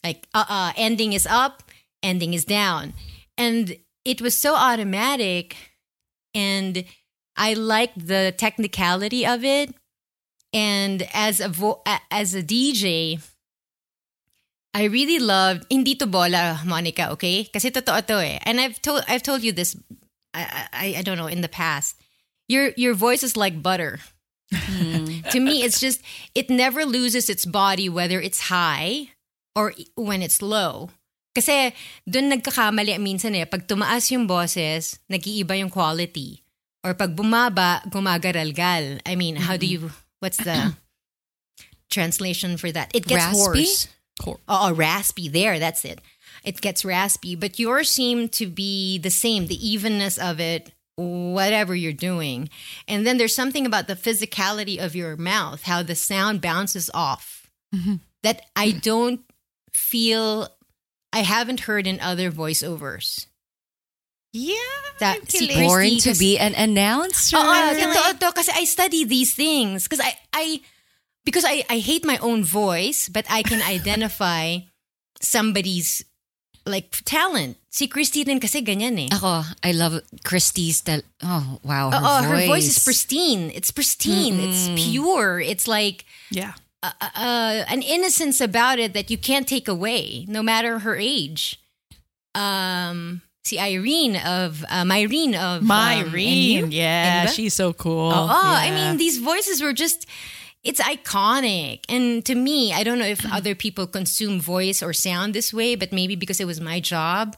[SPEAKER 5] like uh uh, ending is up, ending is down. And it was so automatic, and I liked the technicality of it. And as a vo- as a DJ, I really loved hindi to bola, Monica, okay? Kasi totoo to eh. And I've told I've told you this I, I I don't know in the past. Your your voice is like butter. to me it's just it never loses its body whether it's high or when it's low. Kasi doon nagkakamali minsan eh pag tumaas yung boses, nag-iiba yung quality. Or pag bumaba, gumagaralgal. I mean, how do you what's the translation for that? It gets
[SPEAKER 3] Raspy?
[SPEAKER 5] hoarse. Oh, raspy. There, that's it. It gets raspy, but yours seem to be the same, the evenness of it, whatever you're doing. And then there's something about the physicality of your mouth, how the sound bounces off that I don't feel, I haven't heard in other voiceovers.
[SPEAKER 2] Yeah.
[SPEAKER 5] That si
[SPEAKER 3] Born to be an announcer.
[SPEAKER 5] Oo, totoo to. Kasi I study these things. Because I, I, because I, I hate my own voice, but I can identify somebody's like talent. Si Christy din kasi ganyan eh.
[SPEAKER 3] Ako, I love Christie's. Tal- oh, wow. Her,
[SPEAKER 5] Oo,
[SPEAKER 3] voice.
[SPEAKER 5] her voice is pristine. It's pristine. It's pure. It's like
[SPEAKER 2] Yeah.
[SPEAKER 5] Uh, uh, an innocence about it that you can't take away, no matter her age. Um, si Irene of uh, Myrene of um,
[SPEAKER 2] Myrene.
[SPEAKER 5] NU?
[SPEAKER 2] yeah. She's so cool.
[SPEAKER 5] Oh, I
[SPEAKER 2] Yeah.
[SPEAKER 5] mean, these voices were just, it's iconic. And to me, I don't know if other people consume voice or sound this way, but maybe because it was my job,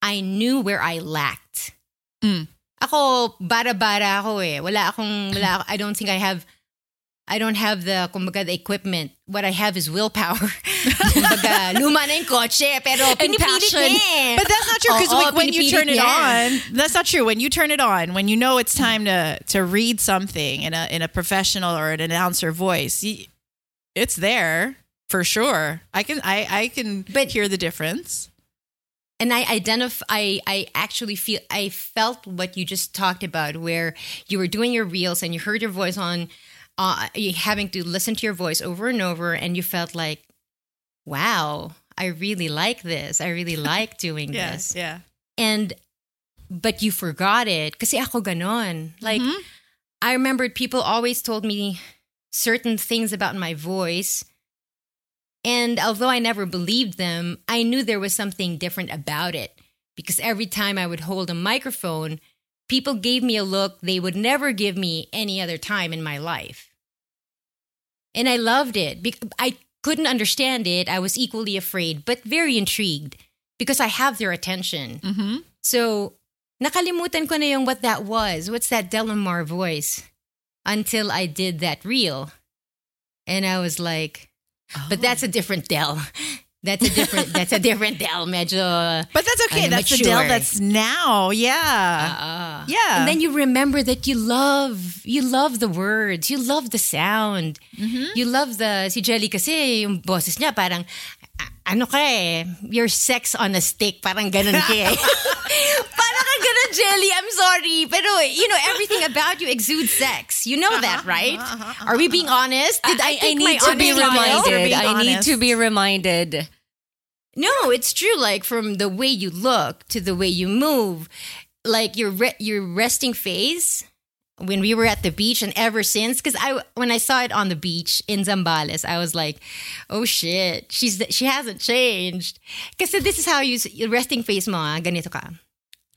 [SPEAKER 5] I knew where I lacked.
[SPEAKER 2] Mm.
[SPEAKER 5] Ako, bara-bara ako eh. Wala akong, wala, I don't think I have, I don't have the, kumbaga, the equipment. What I have is willpower. kumbaga, luma na yung kotse, pero pinipilit
[SPEAKER 3] passion.
[SPEAKER 5] niya.
[SPEAKER 2] But that's not true because
[SPEAKER 5] Oo, oh, oh,
[SPEAKER 2] when you
[SPEAKER 5] pinipilit
[SPEAKER 2] turn it on, that's not true. When you turn it on, when you know it's time to to read something in a in a professional or an announcer voice, it's there for sure. I can I I can
[SPEAKER 5] But-
[SPEAKER 2] hear the difference.
[SPEAKER 5] and I identify I, I actually feel I felt what you just talked about where you were doing your reels and you heard your voice on uh having to listen to your voice over and over and you felt like wow I really like this. I really like doing this.
[SPEAKER 2] yeah.
[SPEAKER 5] and but you forgot it kasi ako ganon. Like I remembered people always told me certain things about my voice and although I never believed them, I knew there was something different about it because every time I would hold a microphone, people gave me a look they would never give me any other time in my life. And I loved it. I couldn't understand it. I was equally afraid, but very intrigued because I have their attention.
[SPEAKER 2] Mm-hmm.
[SPEAKER 5] So, nakalimutan ko na yung what that was. What's that Delamar voice? Until I did that reel. And I was like, but that's a different Del. That's a different that's a different Del. Medyo
[SPEAKER 2] But that's okay.
[SPEAKER 5] Ano,
[SPEAKER 2] that's the
[SPEAKER 5] Del
[SPEAKER 2] that's now. Yeah.
[SPEAKER 5] Ah.
[SPEAKER 2] yeah.
[SPEAKER 5] And then you remember that you love, you love the words, you love the sound,
[SPEAKER 2] Mm-hmm.
[SPEAKER 5] you love the, si Jelly kasi, yung boses niya parang, ano ka eh, your sex on a stick, parang ganun ka eh. parang ka ganun, Jelly, I'm sorry. Pero, oh, you know, everything about you exudes sex. You know that, uh-huh, right? Uh-huh, uh-huh, Are we being honest? Did I,
[SPEAKER 3] I,
[SPEAKER 5] take
[SPEAKER 3] need to be reminded.
[SPEAKER 2] being
[SPEAKER 3] I need to be reminded.
[SPEAKER 5] No, it's true. Like from the way you look to the way you move, like your re- your resting face when we were at the beach, and ever since, because I when I saw it on the beach in Zambales, I was like, oh shit, she's she hasn't changed. Because this is how you s- your resting face mo, ah, ganito ka.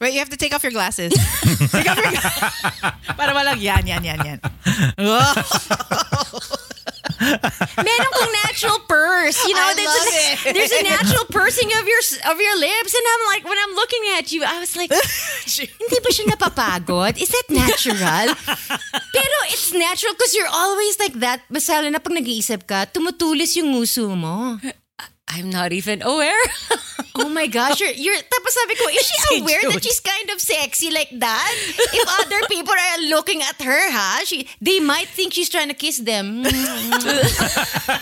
[SPEAKER 2] Wait, you have to take off your glasses. take off your Para walang yan, yan, yan, yan.
[SPEAKER 5] Meron kang natural purse, you know.
[SPEAKER 2] I
[SPEAKER 5] there's,
[SPEAKER 2] love
[SPEAKER 5] a,
[SPEAKER 2] it.
[SPEAKER 5] there's a natural pursing of your of your lips, and I'm like, when I'm looking at you, I was like, hindi ba siya napapagod? Is that natural? Pero it's natural because you're always like that. Basta lalo na pag nag-iisip ka, tumutulis yung nguso mo.
[SPEAKER 3] I'm not even aware.
[SPEAKER 5] Oh my gosh, you're, you're tapos sabi ko, is she
[SPEAKER 3] Si
[SPEAKER 5] aware that she's kind of sexy like that? If other people are looking at her, ha, she, they might think she's trying to kiss them.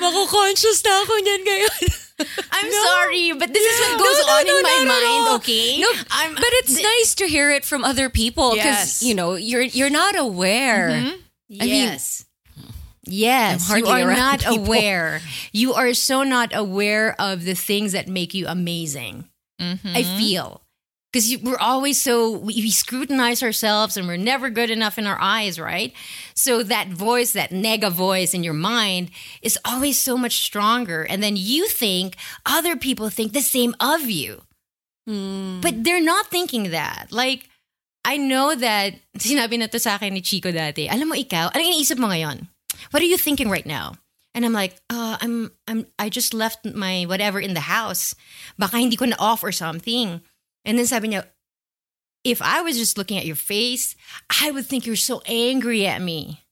[SPEAKER 3] Mako-conscious na ako niyan ngayon.
[SPEAKER 5] I'm sorry, but this is what goes
[SPEAKER 3] No, no,
[SPEAKER 5] on
[SPEAKER 3] no,
[SPEAKER 5] in my mind, okay?
[SPEAKER 3] No,
[SPEAKER 5] I'm,
[SPEAKER 3] but it's nice to hear it from other people because
[SPEAKER 2] Yes.
[SPEAKER 3] you know you're you're not aware. Mm-hmm. I mean-
[SPEAKER 5] yes. Yes, you are not
[SPEAKER 3] people.
[SPEAKER 5] aware. You are so not aware of the things that make you amazing. Mm-hmm. I feel because we're always so we, we scrutinize ourselves and we're never good enough in our eyes, right? So that voice, that nega voice in your mind, is always so much stronger, and then you think other people think the same of you, but they're not thinking that. Like I know that sinabi na to sa akin ni Chico dati. Alam mo ikaw, ano iniisip mo ngayon? What are you thinking right now? And I'm like, uh, I'm, I'm, I just left my whatever in the house. Baka hindi ko na off or something. And then sabi niya, if I was just looking at your face, I would think you're so angry at me.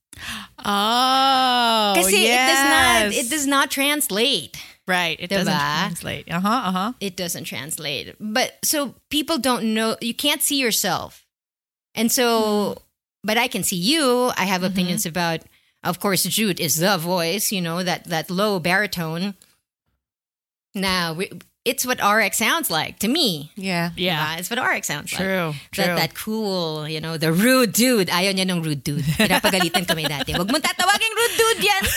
[SPEAKER 2] Oh,
[SPEAKER 5] Kasi it does not, it does not translate.
[SPEAKER 2] Right. It doesn't translate. Uh huh. Uh huh.
[SPEAKER 5] It doesn't translate. But so people don't know, you can't see yourself. And so, but I can see you. I have opinions about, of course, Jude is the voice, you know, that, that low baritone. Now, we, it's what RX sounds like to me.
[SPEAKER 3] Yeah.
[SPEAKER 2] Yeah.
[SPEAKER 5] Diba? It's what RX sounds like.
[SPEAKER 2] True. True.
[SPEAKER 5] That, that cool, you know, the rude dude. Ayaw niya ng rude dude. Pinapagalitan kami dati. Huwag mong tatawagin rude dude yan.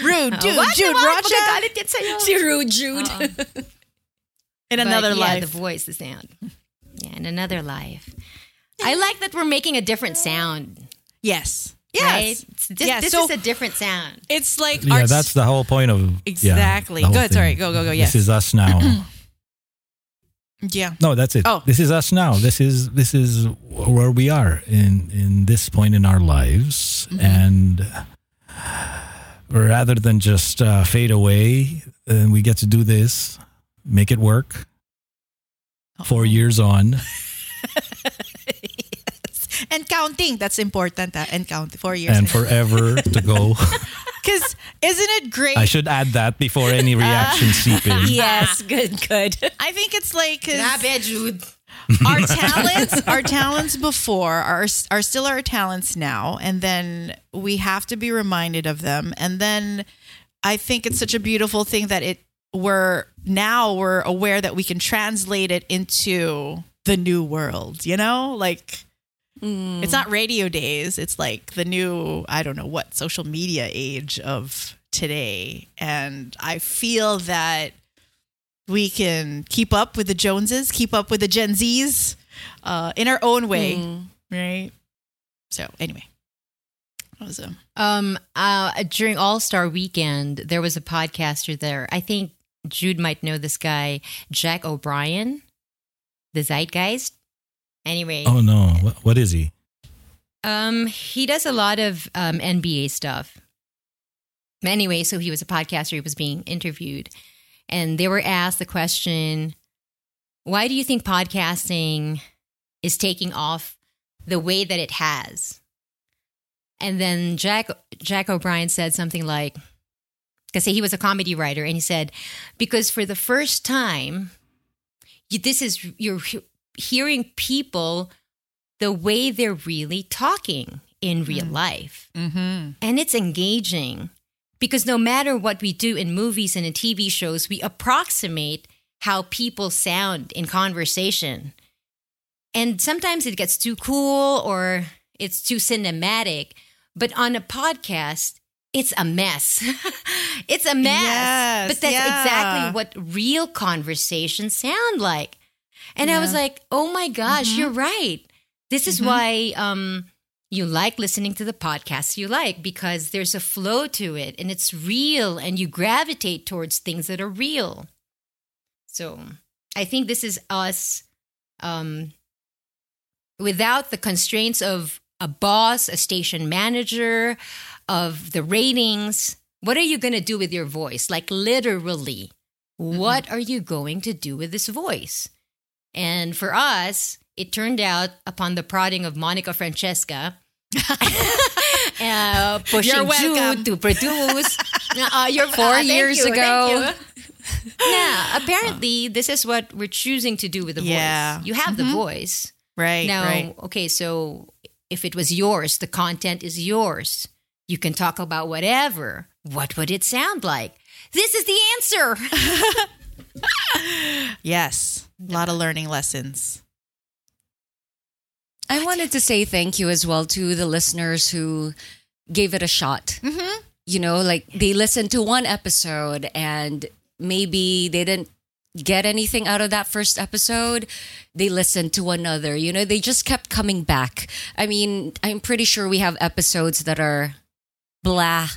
[SPEAKER 2] Rude, oh, dude,
[SPEAKER 5] Wag
[SPEAKER 2] Jude
[SPEAKER 5] naman,
[SPEAKER 2] Rocha.
[SPEAKER 5] magagalit yan sa'yo.
[SPEAKER 3] Si Rude Jude. Uh-huh.
[SPEAKER 2] In
[SPEAKER 5] But
[SPEAKER 2] another
[SPEAKER 5] yeah,
[SPEAKER 2] life.
[SPEAKER 5] the voice, the sound. Yeah, in another life. I like that we're making a different sound.
[SPEAKER 2] yes.
[SPEAKER 5] Right?
[SPEAKER 2] Yes.
[SPEAKER 5] It's just-
[SPEAKER 2] Yeah,
[SPEAKER 5] this
[SPEAKER 2] so-
[SPEAKER 5] is a different sound.
[SPEAKER 2] It's like
[SPEAKER 4] Yeah,
[SPEAKER 2] our
[SPEAKER 4] that's the whole point of
[SPEAKER 2] Exactly.
[SPEAKER 4] the whole
[SPEAKER 2] Go ahead,
[SPEAKER 4] thing.
[SPEAKER 2] sorry. Go, go, go, yes.
[SPEAKER 4] This is us now.
[SPEAKER 2] yeah.
[SPEAKER 4] no, that's it.
[SPEAKER 2] Oh.
[SPEAKER 4] This is us now. This is this is where we are in in this point in our lives,
[SPEAKER 2] Mm-hmm.
[SPEAKER 4] and rather than just uh, fade away, and we get to do this, make it work. Four years on,
[SPEAKER 2] And counting. That's important. Uh, and count four years.
[SPEAKER 4] and forever to go.
[SPEAKER 2] Because isn't it great?
[SPEAKER 4] I should add that before any reactions seep in.
[SPEAKER 3] yes, good, good.
[SPEAKER 2] I think it's like 'cause
[SPEAKER 5] Grabe, Jude.
[SPEAKER 2] our talents, our talents before are are still our talents now, and then we have to be reminded of them. And then I think it's such a beautiful thing that it we're now we're aware that we can translate it into the new world. You know, like. It's not radio days. It's like the new, I don't know what, social media age of today. And I feel that we can keep up with the Joneses, keep up with the Gen Zs uh, in our own way. Right. So, anyway, that was a.
[SPEAKER 5] Um, uh, during All Star Weekend, there was a podcaster there. I think Jude might know this guy, Jack O'Brien, the Zeitgeist. Anyway,
[SPEAKER 4] Oh no, what, what is he?
[SPEAKER 5] Um, he does a lot of um, NBA stuff. Anyway, so he was a podcaster. He was being interviewed, and they were asked the question, "Why do you think podcasting is taking off the way that it has?" And then Jack Jack O'Brien said something like, "Because he was a comedy writer, and he said, because for the first time, this is you're hearing people." the way they're really talking in real life.
[SPEAKER 2] Mm-hmm.
[SPEAKER 5] And it's engaging because no matter what we do in movies and in TV shows, we approximate how people sound in conversation. And sometimes it gets too cool or it's too cinematic. But on a podcast, it's a mess. it's a mess.
[SPEAKER 2] Yes,
[SPEAKER 5] but that's
[SPEAKER 2] yeah.
[SPEAKER 5] exactly what real conversations sound like. And I was like, oh my gosh, you're right. This is why um, you like listening to the podcasts you like because there's a flow to it and it's real and you gravitate towards things that are real. So I think this is us um, without the constraints of a boss, a station manager, of the ratings. What are you going to do with your voice? Like literally, what are you going to do with this voice? And for us, it turned out upon the prodding of Monica Francesca uh, pushing. Jude to produce. Uh, you're
[SPEAKER 3] Four
[SPEAKER 5] thank
[SPEAKER 3] years
[SPEAKER 5] you,
[SPEAKER 3] ago.
[SPEAKER 5] yeah, apparently this is what we're choosing to do with the
[SPEAKER 2] Yeah.
[SPEAKER 5] voice. You have the voice.
[SPEAKER 2] Right.
[SPEAKER 5] Now,
[SPEAKER 2] right.
[SPEAKER 5] okay, so if it was yours, the content is yours. You can talk about whatever. What would it sound like? This is the answer.
[SPEAKER 2] Yes. A lot of learning lessons.
[SPEAKER 3] I wanted to say thank you as well to the listeners who gave it a shot. Mm-hmm. You know, like they listened to one episode and maybe they didn't get anything out of that first episode. They listened to another. You know, they just kept coming back. I mean, I'm pretty sure we have episodes that are blah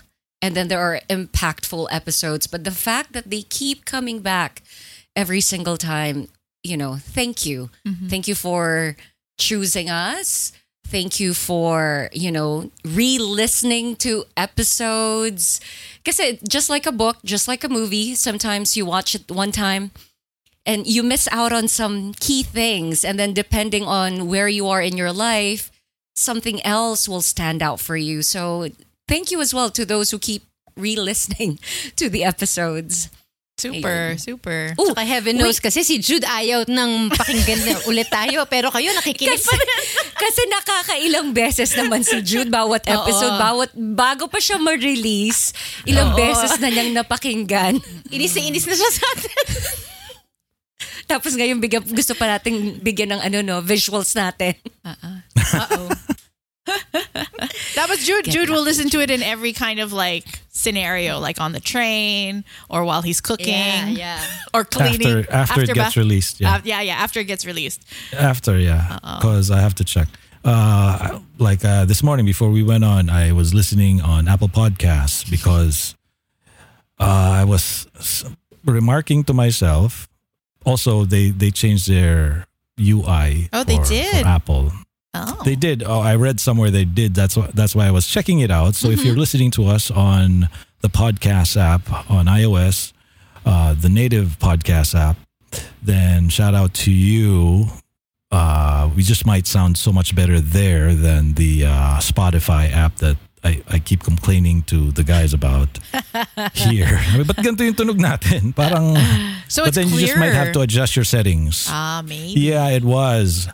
[SPEAKER 3] and then there are impactful episodes. But the fact that they keep coming back every single time, you know, thank you. Mm-hmm. Thank you for choosing us. Thank you for, you know, re-listening to episodes. Because just like a book, just like a movie, sometimes you watch it one time and you miss out on some key things and then depending on where you are in your life, something else will stand out for you. So, thank you as well to those who keep re-listening to the episodes.
[SPEAKER 2] Super,
[SPEAKER 3] Ayun.
[SPEAKER 2] super.
[SPEAKER 3] Ooh,
[SPEAKER 5] Tsaka heaven knows kasi si Jude ayaw ng pakinggan na ulit tayo. Pero kayo nakikinig
[SPEAKER 3] Kasi, kasi nakakailang beses naman si Jude bawat episode, bawat bago pa siya ma-release, ilang
[SPEAKER 5] Oo.
[SPEAKER 3] beses na niyang napakinggan.
[SPEAKER 5] Inis na inis na siya sa atin.
[SPEAKER 3] Tapos ngayon bigyan, gusto pa nating bigyan ng ano no, visuals natin.
[SPEAKER 5] Uh-oh.
[SPEAKER 2] That was Jude. Jude will listen to it in every kind of like scenario, like on the train or while he's cooking
[SPEAKER 5] Yeah, yeah.
[SPEAKER 2] or cleaning.
[SPEAKER 4] After- after it gets
[SPEAKER 2] bath-
[SPEAKER 4] released, yeah.
[SPEAKER 2] Af- yeah, yeah. After it gets released.
[SPEAKER 4] After, yeah, because I have to check. Uh, like uh, this morning before we went on, I was listening on Apple Podcasts because uh, I was remarking to myself. Also, they they changed their UI.
[SPEAKER 2] Oh, they did?
[SPEAKER 4] for Apple.
[SPEAKER 2] Oh.
[SPEAKER 4] They did. Oh, I read somewhere they did. That's why, that's why I was checking it out. So if you're listening to us on the podcast app on iOS, uh, the native podcast app, then shout out to you. Uh, we just might sound so much better there than the uh, Spotify app that I, I keep complaining to the guys about here. But ganito yung tunog natin. Parang,
[SPEAKER 2] So
[SPEAKER 4] but then you just might have to adjust your settings.
[SPEAKER 2] Ah, maybe.
[SPEAKER 4] Yeah, it was.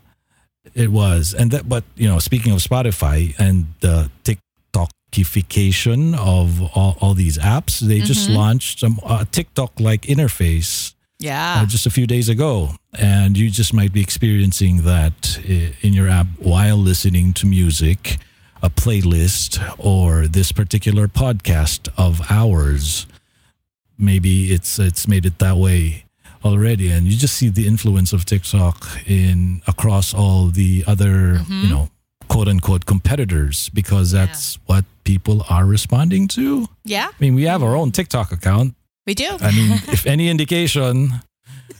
[SPEAKER 4] It was. And that but you know, speaking of Spotify and the TikTokification of all, all these apps, they just
[SPEAKER 2] Mm-hmm.
[SPEAKER 4] launched some uh, TikTok like interface
[SPEAKER 2] Yeah.
[SPEAKER 4] uh, just a few days ago. And you just might be experiencing that in your app while listening to music, a playlist, or this particular podcast of ours. Maybe it's it's made it that way already, and you just see the influence of TikTok in across all the other, you know, quote unquote competitors because that's what people are responding to.
[SPEAKER 2] yeah,
[SPEAKER 4] I mean, we have our own TikTok account.
[SPEAKER 2] we do.
[SPEAKER 4] I mean, if any indication,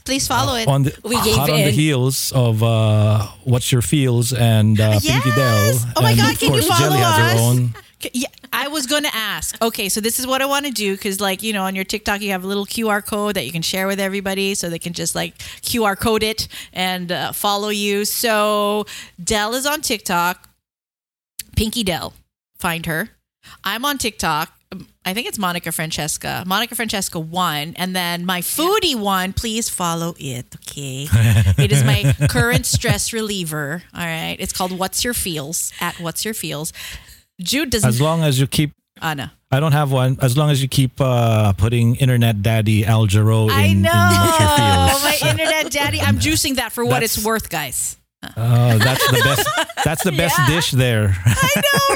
[SPEAKER 2] Please follow it.
[SPEAKER 4] on the
[SPEAKER 3] We gave
[SPEAKER 4] hot on the heels of uh, what's your feels and uh, Pinky
[SPEAKER 2] Del. Oh my
[SPEAKER 4] and
[SPEAKER 2] God,
[SPEAKER 4] of
[SPEAKER 2] can you follow
[SPEAKER 4] Jelly has her
[SPEAKER 2] us?
[SPEAKER 4] own.
[SPEAKER 2] Yeah, I was going to ask. Okay, so this is what I want to do because, like, you know, on your TikTok, you have a little QR code that you can share with everybody so they can just like QR code it and uh, follow you. So Del is on TikTok. Pinky Del, find her. I'm on TikTok. Um, I think it's Monica Francesca. Monica Francesca one, and then my foodie one. Please follow it. Okay, it is my current stress reliever. All right, it's called What's Your Feels at What's Your Feels. Jude doesn't.
[SPEAKER 4] As long as you keep,
[SPEAKER 2] Anna.
[SPEAKER 4] I don't have one. As long as you keep uh, putting internet daddy Al Jarreau in,
[SPEAKER 2] I
[SPEAKER 4] in
[SPEAKER 2] know.
[SPEAKER 4] your.
[SPEAKER 2] My internet daddy. I'm juicing that for what
[SPEAKER 4] That's-
[SPEAKER 2] it's worth, guys.
[SPEAKER 4] Oh, that's the best. That's the best dish there. I know,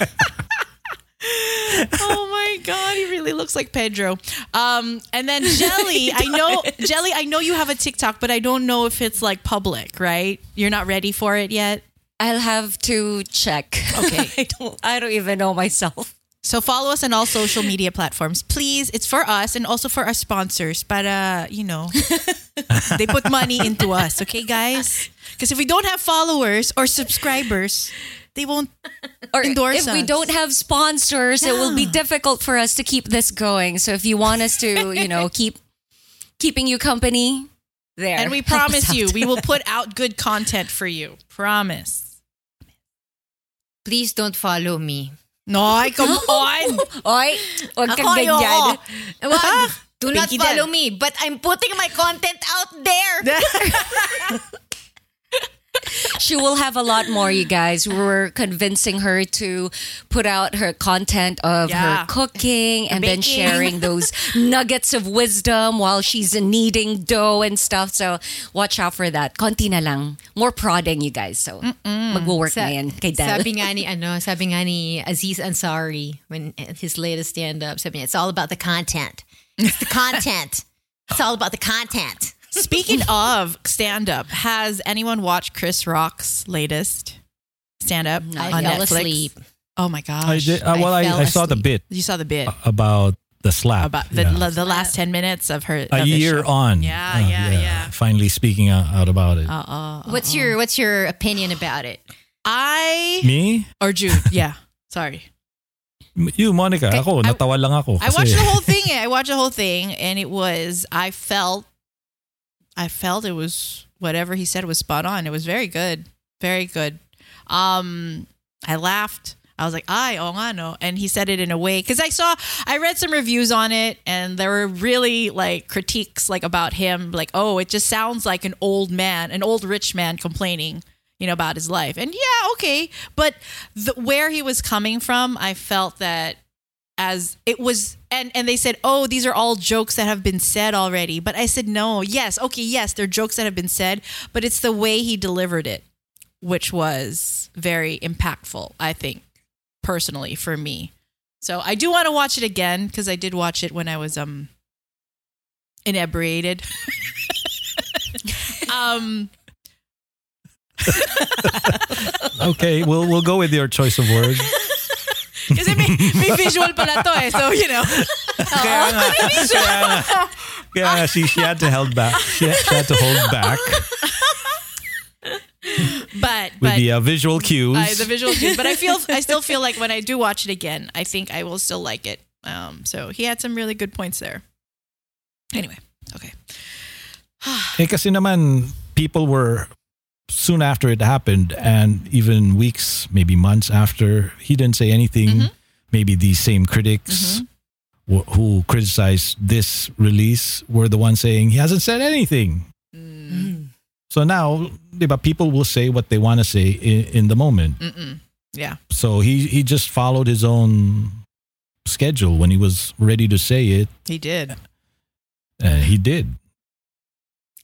[SPEAKER 4] right?
[SPEAKER 2] oh my god, he really looks like Pedro. Um, and then Jelly, I know Jelly, I know you have a TikTok, but I don't know if it's like public, right? You're not ready for it yet.
[SPEAKER 3] I'll have to check.
[SPEAKER 2] Okay.
[SPEAKER 3] I don't I don't even know myself.
[SPEAKER 2] So follow us on all social media platforms, please. It's for us and also for our sponsors. Para you know, they put money into us, okay, guys? Because if we don't have followers or subscribers, they won't
[SPEAKER 3] Or
[SPEAKER 2] endorse
[SPEAKER 3] if we don't have sponsors, it will be difficult for us to keep this going. So if you want us to, you know, keep keeping you company, there.
[SPEAKER 2] And we promise you, we will put out good content for you. Promise.
[SPEAKER 5] Please don't follow me.
[SPEAKER 2] No, come on.
[SPEAKER 3] Oy, wag kang
[SPEAKER 5] Ako,
[SPEAKER 3] ganyan.
[SPEAKER 5] ayoko. Wag. Do not
[SPEAKER 2] Pinky
[SPEAKER 5] follow me, but I'm putting my content out there.
[SPEAKER 3] She will have a lot more, you guys. We're convincing her to put out her content of
[SPEAKER 2] Yeah.
[SPEAKER 3] her cooking and then sharing those nuggets of wisdom while she's kneading dough and stuff. So watch out for that. Konti na lang. More prodding, you guys. So mag-work na yan kay Del.
[SPEAKER 5] Sabi nga ni, ano, sabi nga ni Aziz Ansari when his latest stand-up, sabi niya, it's all about the content. It's the content. It's all about the content.
[SPEAKER 2] Speaking of stand up, has anyone watched Chris Rock's latest stand up
[SPEAKER 5] I
[SPEAKER 2] on
[SPEAKER 5] fell
[SPEAKER 2] Netflix?
[SPEAKER 5] asleep.
[SPEAKER 2] Oh my gosh.
[SPEAKER 4] I did, uh, well, I,
[SPEAKER 5] fell
[SPEAKER 4] I saw the bit
[SPEAKER 2] You saw the bit
[SPEAKER 4] about the slap.
[SPEAKER 2] about the,
[SPEAKER 4] yeah.
[SPEAKER 2] the last 10 minutes of her.
[SPEAKER 4] a
[SPEAKER 2] of the
[SPEAKER 4] year
[SPEAKER 2] show.
[SPEAKER 4] on.
[SPEAKER 2] Yeah,
[SPEAKER 4] Uh,
[SPEAKER 2] yeah, yeah.
[SPEAKER 4] Finally speaking out, out about it.
[SPEAKER 2] Uh-uh.
[SPEAKER 5] What's your What's your opinion about it?
[SPEAKER 2] I
[SPEAKER 4] Me?
[SPEAKER 2] or Jude? Yeah. Sorry.
[SPEAKER 4] You, Monica.
[SPEAKER 2] Okay,
[SPEAKER 4] Ako,
[SPEAKER 2] I-
[SPEAKER 4] natawa lang ako.
[SPEAKER 2] I watched the whole thing. eh. I watched the whole thing, and it was. I felt. I felt it was whatever he said was spot on. It was very good, very good. Um, I laughed. I was like, "Ay, oh nga no," and he said it in a way because I saw, I read some reviews on it, and there were really like critiques like about him, like, "Oh, it just sounds like an old man, an old rich man complaining." You know about his life, and yeah, okay, but the, where he was coming from, I felt that as it was and and they said oh these are all jokes that have been said already. But i said no yes okay yes they're jokes that have been said but it's the way he delivered it which was very impactful i think personally for me. So i do want to watch it again because i did watch it when i was um inebriated. Um
[SPEAKER 4] Okay, we'll we'll go with your choice of words.
[SPEAKER 2] Kasi may, may visual pala to eh so you know
[SPEAKER 4] Kaya nga, kaya nga, kaya nga, she, she had to hold back. She had, she had to hold back
[SPEAKER 2] but
[SPEAKER 4] with
[SPEAKER 2] but
[SPEAKER 4] the uh, visual cues.
[SPEAKER 2] I, the visual cues. But I feel I still feel like when I do watch it again, I think I will still like it. Um, so he had some really good points there. Anyway, okay.
[SPEAKER 4] Eh, kasi naman, people were soon after it happened, and even weeks, maybe months after, he didn't say anything.
[SPEAKER 2] Mm-hmm.
[SPEAKER 4] Maybe these same critics wh- who criticized this release were the ones saying he hasn't said anything.
[SPEAKER 2] Mm.
[SPEAKER 4] So now, ba, people will say what they want to say in, in the moment.
[SPEAKER 2] Mm-mm. Yeah.
[SPEAKER 4] So he he just followed his own schedule when he was ready to say it.
[SPEAKER 2] He did.
[SPEAKER 4] Uh, he did.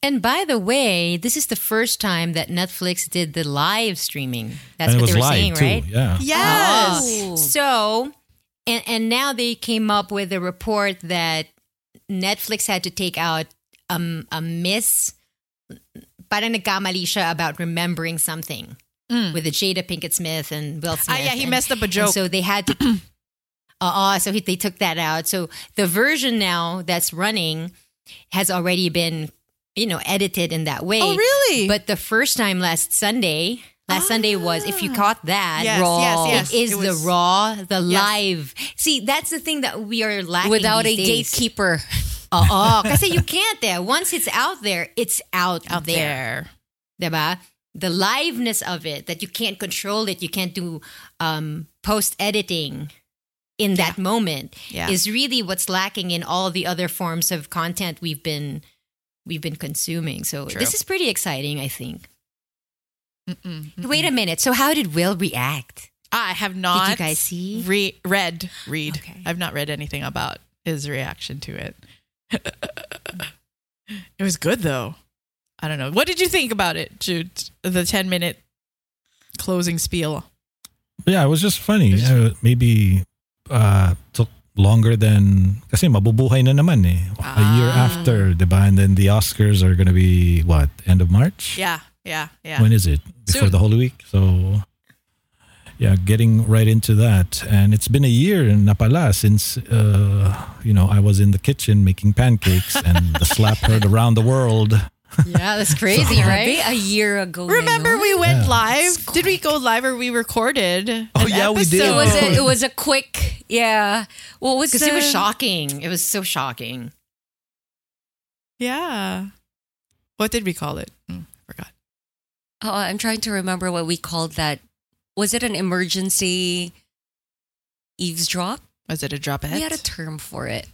[SPEAKER 5] And by the way, this is the first time that Netflix did the live streaming. That's
[SPEAKER 4] and
[SPEAKER 5] what they were saying,
[SPEAKER 4] too.
[SPEAKER 5] right?
[SPEAKER 4] Yeah.
[SPEAKER 2] Yes.
[SPEAKER 5] Oh. So, and and now they came up with a report that Netflix had to take out um, a miss. Parang nagkamali siya about remembering something with the Jada Pinkett Smith and Will Smith.
[SPEAKER 2] Ah, yeah, he
[SPEAKER 5] and-
[SPEAKER 2] messed up a joke.
[SPEAKER 5] so they had to. Uh, so he, they took that out. So the version now that's running has already been, you know, edited in that way.
[SPEAKER 2] Oh, really?
[SPEAKER 5] But the first time last Sunday, last Sunday was if you caught that,
[SPEAKER 2] Yes,
[SPEAKER 5] raw.
[SPEAKER 2] yes, yes.
[SPEAKER 5] It is
[SPEAKER 2] It
[SPEAKER 5] the raw, the
[SPEAKER 2] Yes.
[SPEAKER 5] live. See, that's the thing that we are lacking
[SPEAKER 3] Without a
[SPEAKER 5] days.
[SPEAKER 3] gatekeeper.
[SPEAKER 5] Oo, kasi you can't there. Once it's out there, it's out,
[SPEAKER 2] Out
[SPEAKER 5] there.
[SPEAKER 2] there.
[SPEAKER 5] Diba? The liveness of it, that you can't control it, you can't do um, post editing in that moment,
[SPEAKER 2] Yeah.
[SPEAKER 5] is really what's lacking in all the other forms of content we've been we've been consuming. So
[SPEAKER 2] True.
[SPEAKER 5] this is pretty exciting, I think.
[SPEAKER 2] Mm-mm.
[SPEAKER 5] Wait a minute. So how did Will react?
[SPEAKER 2] I have not.
[SPEAKER 5] Did you guys see?
[SPEAKER 2] Re- read read.
[SPEAKER 5] Okay.
[SPEAKER 2] I've not read anything about his reaction to it. it was good though. I don't know. What did you think about it, Jude? The ten minute closing spiel.
[SPEAKER 4] Yeah, it was just funny. Uh, maybe uh, took longer than kasi mabubuhay na naman eh. A year
[SPEAKER 2] Ah.
[SPEAKER 4] after, diba? And then the Oscars are gonna be what end of March?
[SPEAKER 2] Yeah, yeah, yeah.
[SPEAKER 4] When is it? Before
[SPEAKER 2] Soon.
[SPEAKER 4] the Holy Week. So yeah, getting right into that, and it's been a year in pala since uh, you know I was in the kitchen making pancakes, and the slap heard around the world.
[SPEAKER 5] Yeah, that's crazy,
[SPEAKER 3] Grabe, a year ago.
[SPEAKER 2] Remember
[SPEAKER 3] yun.
[SPEAKER 2] we went
[SPEAKER 4] Yeah.
[SPEAKER 2] live? Did we go live or we recorded?
[SPEAKER 4] Oh,
[SPEAKER 2] an
[SPEAKER 4] yeah, we did.
[SPEAKER 3] It was a, it was a quick yeah. What was
[SPEAKER 5] Because it was shocking. It was so shocking.
[SPEAKER 2] Yeah. What did we call it? Hmm, forgot.
[SPEAKER 3] Oh, I'm trying to remember what we called that. was it an emergency eavesdrop?
[SPEAKER 2] Was it a drop
[SPEAKER 3] We had a term for it.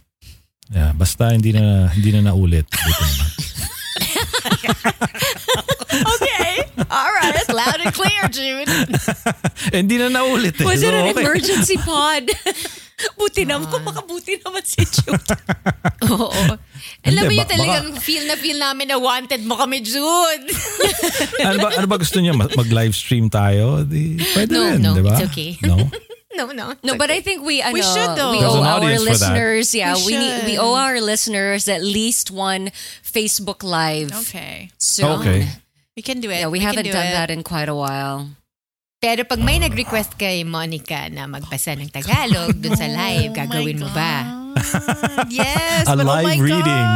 [SPEAKER 4] Yeah, basta hindi na hindi na naulit.
[SPEAKER 2] Okay. All right. Loud and clear, Jude.
[SPEAKER 4] Hindi na naulit eh.
[SPEAKER 3] Was it
[SPEAKER 4] So,
[SPEAKER 3] an
[SPEAKER 4] okay.
[SPEAKER 3] emergency pod? Buti naman, makabuti naman si Jude.
[SPEAKER 5] Oo. Alam mo yun talagang feel na feel namin na wanted mo kami, Jude.
[SPEAKER 4] ano ba ano ba gusto niyo Ma- mag-live stream tayo? Di, pwede
[SPEAKER 5] No,
[SPEAKER 4] rin,
[SPEAKER 5] no,
[SPEAKER 4] di ba?
[SPEAKER 5] it's okay.
[SPEAKER 4] No.
[SPEAKER 5] no, no.
[SPEAKER 3] No, but I think we, ano,
[SPEAKER 2] We should, though.
[SPEAKER 3] we
[SPEAKER 2] There's
[SPEAKER 3] owe our
[SPEAKER 4] audience for that.
[SPEAKER 3] listeners, yeah,
[SPEAKER 2] We
[SPEAKER 3] we, need, we owe our listeners at least one Facebook Live
[SPEAKER 2] Okay.
[SPEAKER 3] soon.
[SPEAKER 4] Okay.
[SPEAKER 2] We can do it.
[SPEAKER 3] Yeah, we,
[SPEAKER 2] can
[SPEAKER 3] haven't
[SPEAKER 2] do
[SPEAKER 3] done
[SPEAKER 2] it.
[SPEAKER 3] that in quite a while.
[SPEAKER 5] Pero pag may nag-request kay Monica na magbasa ng Tagalog dun sa live, oh gagawin mo ba?
[SPEAKER 2] Yes.
[SPEAKER 4] A
[SPEAKER 2] but oh
[SPEAKER 4] live
[SPEAKER 2] my
[SPEAKER 4] reading.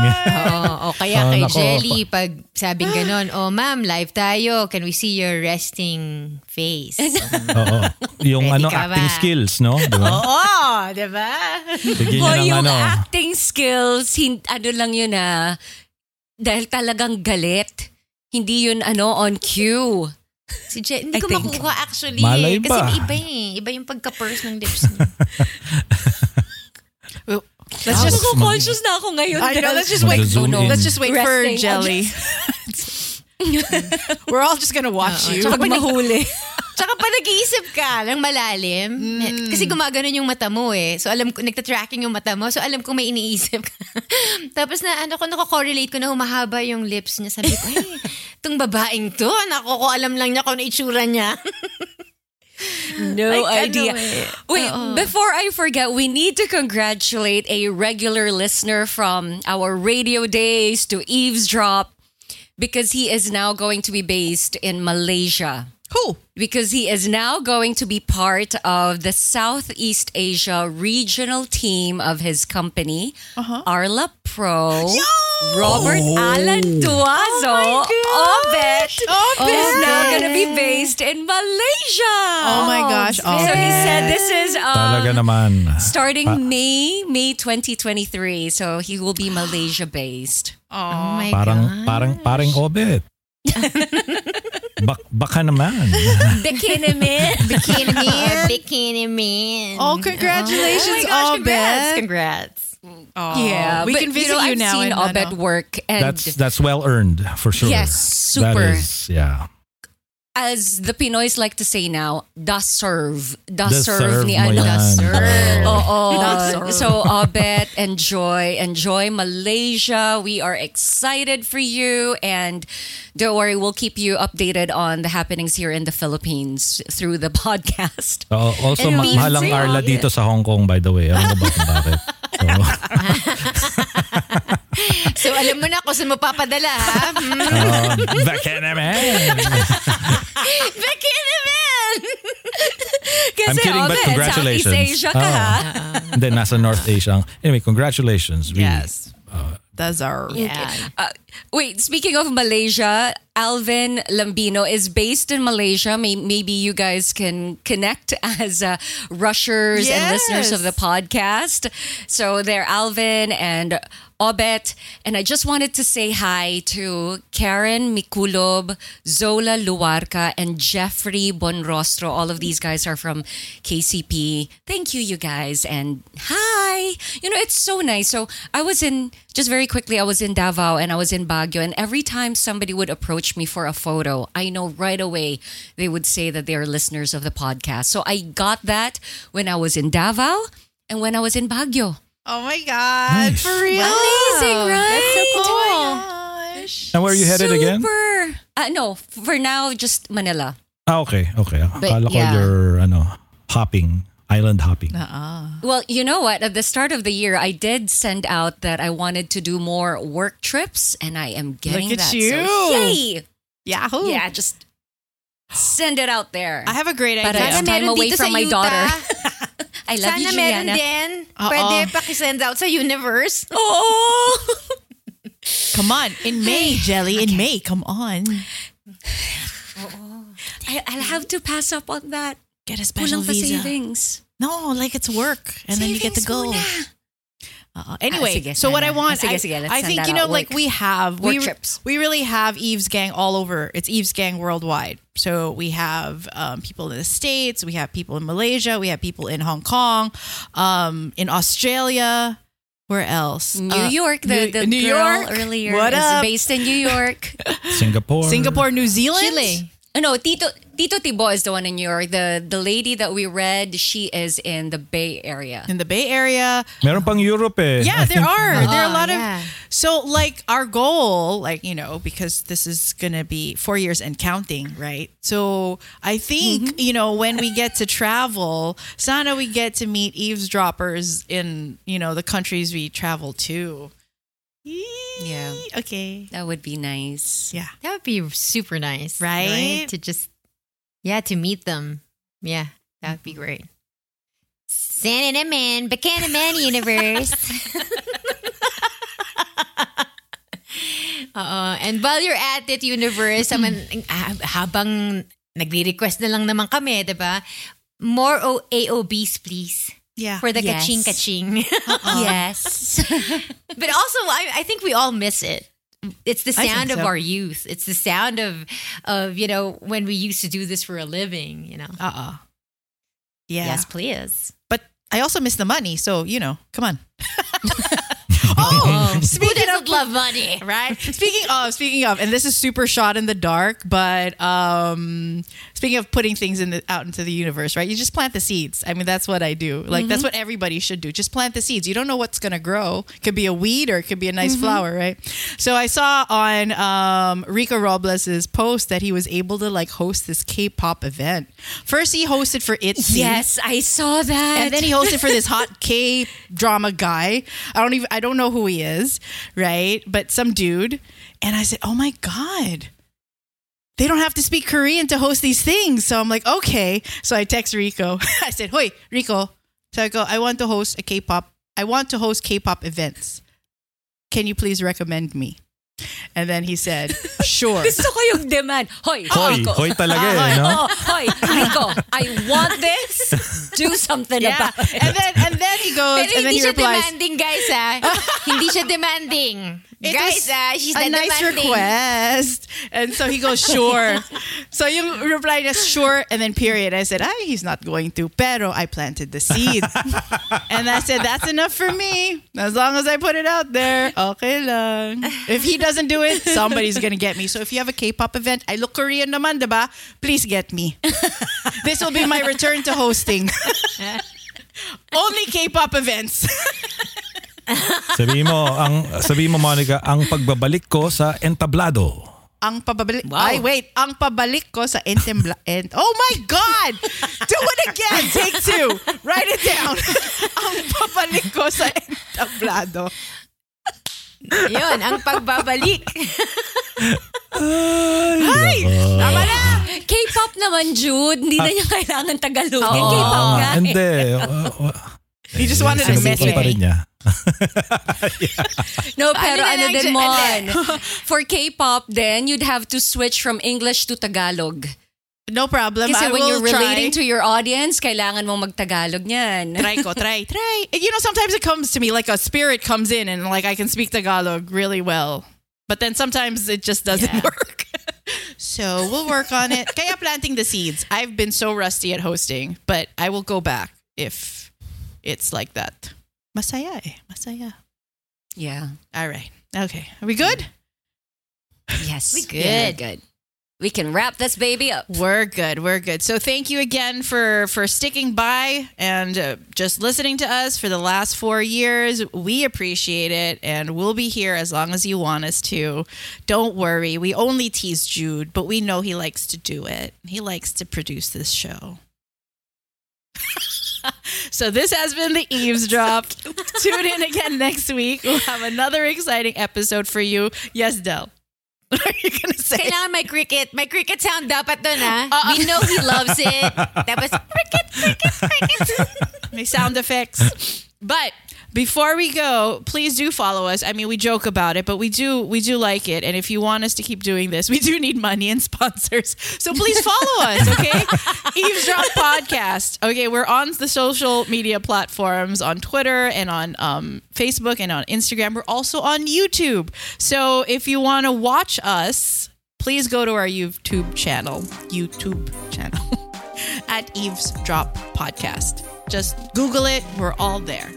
[SPEAKER 5] Oo. O kaya
[SPEAKER 4] Oh,
[SPEAKER 5] kay
[SPEAKER 4] nako.
[SPEAKER 5] Jelly, pag sabing ganon, oh ma'am, live tayo. Can we see your resting face?
[SPEAKER 4] Oo. Yung
[SPEAKER 5] Ready
[SPEAKER 4] ano
[SPEAKER 5] ba?
[SPEAKER 4] acting skills, no? Di ba?
[SPEAKER 5] Oo, di ba?
[SPEAKER 3] Oh,
[SPEAKER 4] ng
[SPEAKER 3] yung
[SPEAKER 4] ano.
[SPEAKER 3] acting skills, hin- ano lang yun ah, dahil talagang galit. Hindi yun ano on cue.
[SPEAKER 5] Si Je- hindi
[SPEAKER 3] I
[SPEAKER 5] ko
[SPEAKER 3] think.
[SPEAKER 5] makuha actually.
[SPEAKER 4] Malay
[SPEAKER 5] Kasi
[SPEAKER 4] ba?
[SPEAKER 5] iba eh. Iba yung pagka-purse ng lips niya.
[SPEAKER 2] Let's just
[SPEAKER 3] conscious na ako ngayon.
[SPEAKER 2] I know, let's just wait.
[SPEAKER 4] In.
[SPEAKER 2] Let's just wait for. Jelly. We're all just gonna watch you.
[SPEAKER 3] Tsaka pag mahuli.
[SPEAKER 5] Tsaka pa nag-iisip ka ng malalim. Kasi gumaganon yung mata mo eh. So alam ko, nagta-tracking yung mata mo. So alam ko may iniisip ka. Tapos na ano ko, nako-correlate ko na humahaba yung lips niya. Sabi ko, hey, itong babaeng to, nako ko alam lang niya kung ano itsura niya.
[SPEAKER 3] No idea. Wait,
[SPEAKER 5] Oo.
[SPEAKER 3] before I forget, we need to congratulate a regular listener from our radio days to eavesdrop because he is now going to be based in Malaysia.
[SPEAKER 2] Who?
[SPEAKER 3] Because he is now going to be part of the Southeast Asia regional team of his company, Arla Pro. Robert Alan Duazo, Obet, is now going to be based in Malaysia.
[SPEAKER 2] Oh my gosh,
[SPEAKER 3] So he said this is um, starting
[SPEAKER 4] Pa-
[SPEAKER 3] May May 2023. So he will be Malaysia based.
[SPEAKER 5] Oh my
[SPEAKER 4] Parang
[SPEAKER 5] God.
[SPEAKER 4] parang parang obet. Bak, baka naman.
[SPEAKER 3] Bikini man.
[SPEAKER 5] Bikini man. Bikini man.
[SPEAKER 2] Oh, congratulations,
[SPEAKER 5] oh, oh my gosh, congrats. Congrats.
[SPEAKER 2] Oh,
[SPEAKER 3] Yeah,
[SPEAKER 2] we
[SPEAKER 3] but,
[SPEAKER 2] can
[SPEAKER 3] you
[SPEAKER 2] visit
[SPEAKER 3] know,
[SPEAKER 2] you,
[SPEAKER 3] I've
[SPEAKER 2] now.
[SPEAKER 3] seen
[SPEAKER 2] and,
[SPEAKER 3] Obet
[SPEAKER 2] ano.
[SPEAKER 3] work, and
[SPEAKER 4] That's that's well earned for sure.
[SPEAKER 3] Yes, super.
[SPEAKER 4] That is, yeah.
[SPEAKER 3] As the Pinoys like to say now, da serve, da
[SPEAKER 4] Deserve
[SPEAKER 3] serve ni
[SPEAKER 4] mo
[SPEAKER 3] ano.
[SPEAKER 4] yan.
[SPEAKER 3] Oo.
[SPEAKER 2] Deserve.
[SPEAKER 3] So, Abet, enjoy, enjoy Malaysia. We are excited for you. And don't worry, we'll keep you updated on the happenings here in the Philippines through the podcast.
[SPEAKER 4] Oo, also,
[SPEAKER 3] And
[SPEAKER 4] ma- mahalang. Arla dito sa Hong Kong, by the way. Alam mo ba kung bakit? So,
[SPEAKER 5] So alam mo na kung saan mo papadala ha? Hmm.
[SPEAKER 4] um, baka naman.
[SPEAKER 5] Bikini man!
[SPEAKER 3] Kasi
[SPEAKER 4] I'm kidding, but congratulations.
[SPEAKER 3] Southeast Asia ka ha?
[SPEAKER 4] And then nasa North Asia. Anyway, congratulations. Really.
[SPEAKER 2] Yes. Deserve.
[SPEAKER 5] Yeah.
[SPEAKER 3] Uh, wait, speaking of Malaysia, Alvin Lambino is based in Malaysia. May, maybe you guys can connect as uh, rushers and listeners of the podcast. So they're Alvin and Obet. And I just wanted to say hi to Karen Mikulob, Zola Luarca, and Jeffrey Bonrostro. All of these guys are from KCP. Thank you, you guys. And hi. You know, it's so nice. So I was in, just very quickly, I was in Davao and I was in Baguio. And every time somebody would approach me for a photo, I know right away they would say that they are listeners of the podcast. So I got that when I was in Davao and when I was in Baguio.
[SPEAKER 2] Oh my God.
[SPEAKER 4] Nice.
[SPEAKER 2] For real.
[SPEAKER 3] Amazing, right?
[SPEAKER 2] That's so cool.
[SPEAKER 3] Oh
[SPEAKER 2] Oh my gosh.
[SPEAKER 4] And where are you headed again?
[SPEAKER 3] Super. Uh, no, for now, just Manila.
[SPEAKER 4] Ah, okay, okay. Akala ko
[SPEAKER 3] yeah.
[SPEAKER 4] you're, ano, hopping, island hopping.
[SPEAKER 3] Well, you know what? At the start of the year, I did send out that I wanted to do more work trips, and I am getting
[SPEAKER 2] Look at
[SPEAKER 3] that.
[SPEAKER 2] you.
[SPEAKER 3] So, yay!
[SPEAKER 2] Yahoo.
[SPEAKER 3] Yeah, just send it out there.
[SPEAKER 2] I have a great idea. But.
[SPEAKER 3] I have
[SPEAKER 5] Sana
[SPEAKER 3] time away from my daughter. I love
[SPEAKER 5] Sana
[SPEAKER 3] you,
[SPEAKER 5] meron
[SPEAKER 3] Juliana.
[SPEAKER 5] din.
[SPEAKER 2] Oo.
[SPEAKER 5] Pwede pakisend out sa universe.
[SPEAKER 3] Oh!
[SPEAKER 2] Come on. In May, Jelly. In May. Come on.
[SPEAKER 3] I, I'll have to pass up on that.
[SPEAKER 2] Get a special
[SPEAKER 3] Kulang pa
[SPEAKER 2] visa.
[SPEAKER 3] savings.
[SPEAKER 2] No, like it's work. And then you get to go.
[SPEAKER 3] Savings muna.
[SPEAKER 2] Uh, anyway,
[SPEAKER 3] sige,
[SPEAKER 2] so what I want,
[SPEAKER 3] sige,
[SPEAKER 2] I,
[SPEAKER 3] sige,
[SPEAKER 2] I think you know,
[SPEAKER 3] out.
[SPEAKER 2] like
[SPEAKER 3] Work-
[SPEAKER 2] we have
[SPEAKER 3] work
[SPEAKER 2] we,
[SPEAKER 3] trips.
[SPEAKER 2] we really have Eve's gang all over. It's Eve's gang worldwide. So we have um, people in the states, we have people in Malaysia, we have people in Hong Kong, um, in Australia. Where else?
[SPEAKER 3] New
[SPEAKER 2] Uh,
[SPEAKER 3] York, the,
[SPEAKER 2] New,
[SPEAKER 3] the
[SPEAKER 2] New
[SPEAKER 3] girl
[SPEAKER 2] York
[SPEAKER 3] earlier
[SPEAKER 2] What
[SPEAKER 3] is
[SPEAKER 2] up?
[SPEAKER 3] based in New York.
[SPEAKER 4] Singapore.
[SPEAKER 2] Singapore, New Zealand,
[SPEAKER 5] Chile.
[SPEAKER 3] Uh, No, Tito Tito Tibo is the one in New York. The the lady that we read, she is in the Bay Area.
[SPEAKER 2] in the Bay Area.
[SPEAKER 4] Meron pang Europe eh.
[SPEAKER 2] Yeah,
[SPEAKER 4] I
[SPEAKER 2] there
[SPEAKER 4] think-
[SPEAKER 2] are. there are a
[SPEAKER 5] Oh,
[SPEAKER 2] lot
[SPEAKER 5] yeah.
[SPEAKER 2] of. So, like, our goal, like, you know, because this is going to be four years and counting, right? So, I think, you know, when we get to travel, sana we get to meet eavesdroppers in, you know, the countries we travel to.
[SPEAKER 3] Yeah.
[SPEAKER 2] Okay.
[SPEAKER 3] That would be nice.
[SPEAKER 2] Yeah.
[SPEAKER 5] That would be super nice,
[SPEAKER 2] Right?
[SPEAKER 5] To just, yeah, to meet them. Yeah, that would be great. Santa and Man, Bacana Man Universe. Oo. And while you're at it, Universe, aman, ah, habang nagre-request na lang naman kami, di ba? More o- AOBs, please.
[SPEAKER 2] Yeah.
[SPEAKER 5] For the
[SPEAKER 3] Yes.
[SPEAKER 5] kaching-kaching.
[SPEAKER 3] Yes.
[SPEAKER 5] But also, I, I think we all miss it. It's the sound of our youth. It's the sound of, of you know, when we used to do this for a living. You know.
[SPEAKER 2] Uh uh Yeah.
[SPEAKER 5] Yes, please.
[SPEAKER 2] But I also miss the money. So, you know, come on. oh, speaking of
[SPEAKER 5] love money?
[SPEAKER 2] right? Speaking of, speaking of, and this is super shot in the dark, but um, speaking of putting things in the out into the universe, right? You just plant the seeds. I mean, that's what I do. Like that's what everybody should do. Just plant the seeds. You don't know what's gonna grow. It could be a weed or it could be a nice flower, right? So I saw on um, Rico Robles's post that he was able to like host this K-pop event. First, he hosted for ITZY.
[SPEAKER 3] yes, I saw that.
[SPEAKER 2] And then he hosted for this hot K drama guy. I don't even I don't know who he is, right? But some dude. And I said, "Oh my god." They don't have to speak Korean to host these things. So I'm like, "Okay." So I text Rico. I said, "Hoy, Rico." So I go, "I want to host a K-pop. I want to host K-pop events. Can you please recommend me?" And then he said, "Sure."
[SPEAKER 3] Gusto ko yung demand. Hoy,
[SPEAKER 4] Hoy,
[SPEAKER 3] Rico.
[SPEAKER 4] hoy talaga eh, no?
[SPEAKER 3] Oh, hoy, Rico, I want this. Do something
[SPEAKER 2] yeah.
[SPEAKER 3] about it.
[SPEAKER 2] And then and then he goes
[SPEAKER 5] Pero
[SPEAKER 2] and then
[SPEAKER 5] hindi
[SPEAKER 2] he
[SPEAKER 5] siya
[SPEAKER 2] replies,
[SPEAKER 5] demanding, guys, ah. hindi siya demanding.
[SPEAKER 2] It
[SPEAKER 5] guys,
[SPEAKER 2] was
[SPEAKER 5] ah, she's
[SPEAKER 2] a
[SPEAKER 5] not
[SPEAKER 2] nice
[SPEAKER 5] demanding.
[SPEAKER 2] request. And so he goes, sure. so you replied as sure and then period. I said, ay, he's not going to. Pero I planted the seed. and I said, that's enough for me. As long as I put it out there, okay lang. If he doesn't do it, somebody's going to get me. So if you have a K-pop event, I look Korean naman, diba? Please get me. this will be my return to hosting. Only K-pop events.
[SPEAKER 4] Sabihin mo, ang, sabihin mo, Monica, ang pagbabalik ko sa entablado.
[SPEAKER 2] ang pabalik ay wait ang pabalik ko sa entembla ent oh my god do it again take two write it down ang pabalik ko sa entablado
[SPEAKER 5] Yun, ang pagbabalik.
[SPEAKER 2] ay tama na
[SPEAKER 3] K-pop naman, Jude. Hindi na niya kailangan Tagalog.
[SPEAKER 2] Oo.
[SPEAKER 3] K-pop
[SPEAKER 4] Ah,
[SPEAKER 3] nga. eh.
[SPEAKER 4] Hindi. Uh, uh,
[SPEAKER 2] he just wanted to mess
[SPEAKER 4] pa rin
[SPEAKER 2] me
[SPEAKER 4] niya.
[SPEAKER 3] No, pero
[SPEAKER 5] Ano na
[SPEAKER 3] ano
[SPEAKER 5] lang
[SPEAKER 3] din
[SPEAKER 5] siya-
[SPEAKER 3] mon. For K-pop, then, you'd have to switch from English to Tagalog.
[SPEAKER 2] No problem. I
[SPEAKER 3] Kasi when you're relating
[SPEAKER 2] try.
[SPEAKER 3] to your audience, kailangan mo mag-Tagalog niyan.
[SPEAKER 2] try ko try try. And you know sometimes it comes to me like a spirit comes in and like I can speak Tagalog really well. But then sometimes it just doesn't
[SPEAKER 3] Yeah.
[SPEAKER 2] work. So we'll work on it. Kaya planting the seeds. I've been so rusty at hosting but I will go back if it's like that. Masaya eh. Masaya.
[SPEAKER 3] Yeah.
[SPEAKER 2] all right. Okay. Are we good?
[SPEAKER 3] Yes.
[SPEAKER 5] We
[SPEAKER 3] Yeah,
[SPEAKER 5] good.
[SPEAKER 3] We can wrap this baby up.
[SPEAKER 2] We're good. We're good. So thank you again for for sticking by and uh, just listening to us for the last 4 years. We appreciate it and we'll be here as long as you want us to. Don't worry. We only tease Jude, but we know he likes to do it. He likes to produce this show. so this has been the eavesdrop. Tune in again next week. We'll have another exciting episode for you. Yes, Del. What are you gonna say?
[SPEAKER 5] Kailangan may cricket. May cricket sound dapat doon, ha? Ah.
[SPEAKER 2] Uh-uh.
[SPEAKER 5] We know he loves it. Tapos, cricket, cricket, cricket.
[SPEAKER 2] May sound effects. But Before we go, please do follow us. I mean, we joke about it, but we do we do like it. And if you want us to keep doing this, we do need money and sponsors. So please follow us, okay? Eavesdrop Podcast. Okay, we're on the social media platforms on Twitter and on um, Facebook and on Instagram. We're also on YouTube. So if you want to watch us, please go to our YouTube channel. YouTube channel. at Eavesdrop Podcast. Just Google it. We're all there.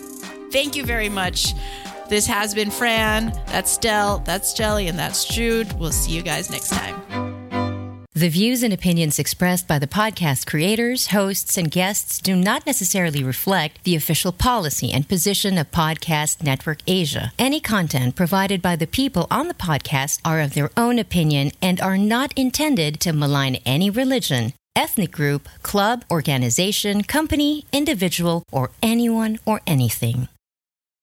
[SPEAKER 2] Thank you very much. This has been Fran. That's Del. That's Jelly. And that's Jude. We'll see you guys next time.
[SPEAKER 5] The views and opinions expressed by the podcast creators, hosts, and guests do not necessarily reflect the official policy and position of Podcast Network Asia. Any content provided by the people on the podcast are of their own opinion and are not intended to malign any religion, ethnic group, club, organization, company, individual, or anyone or anything.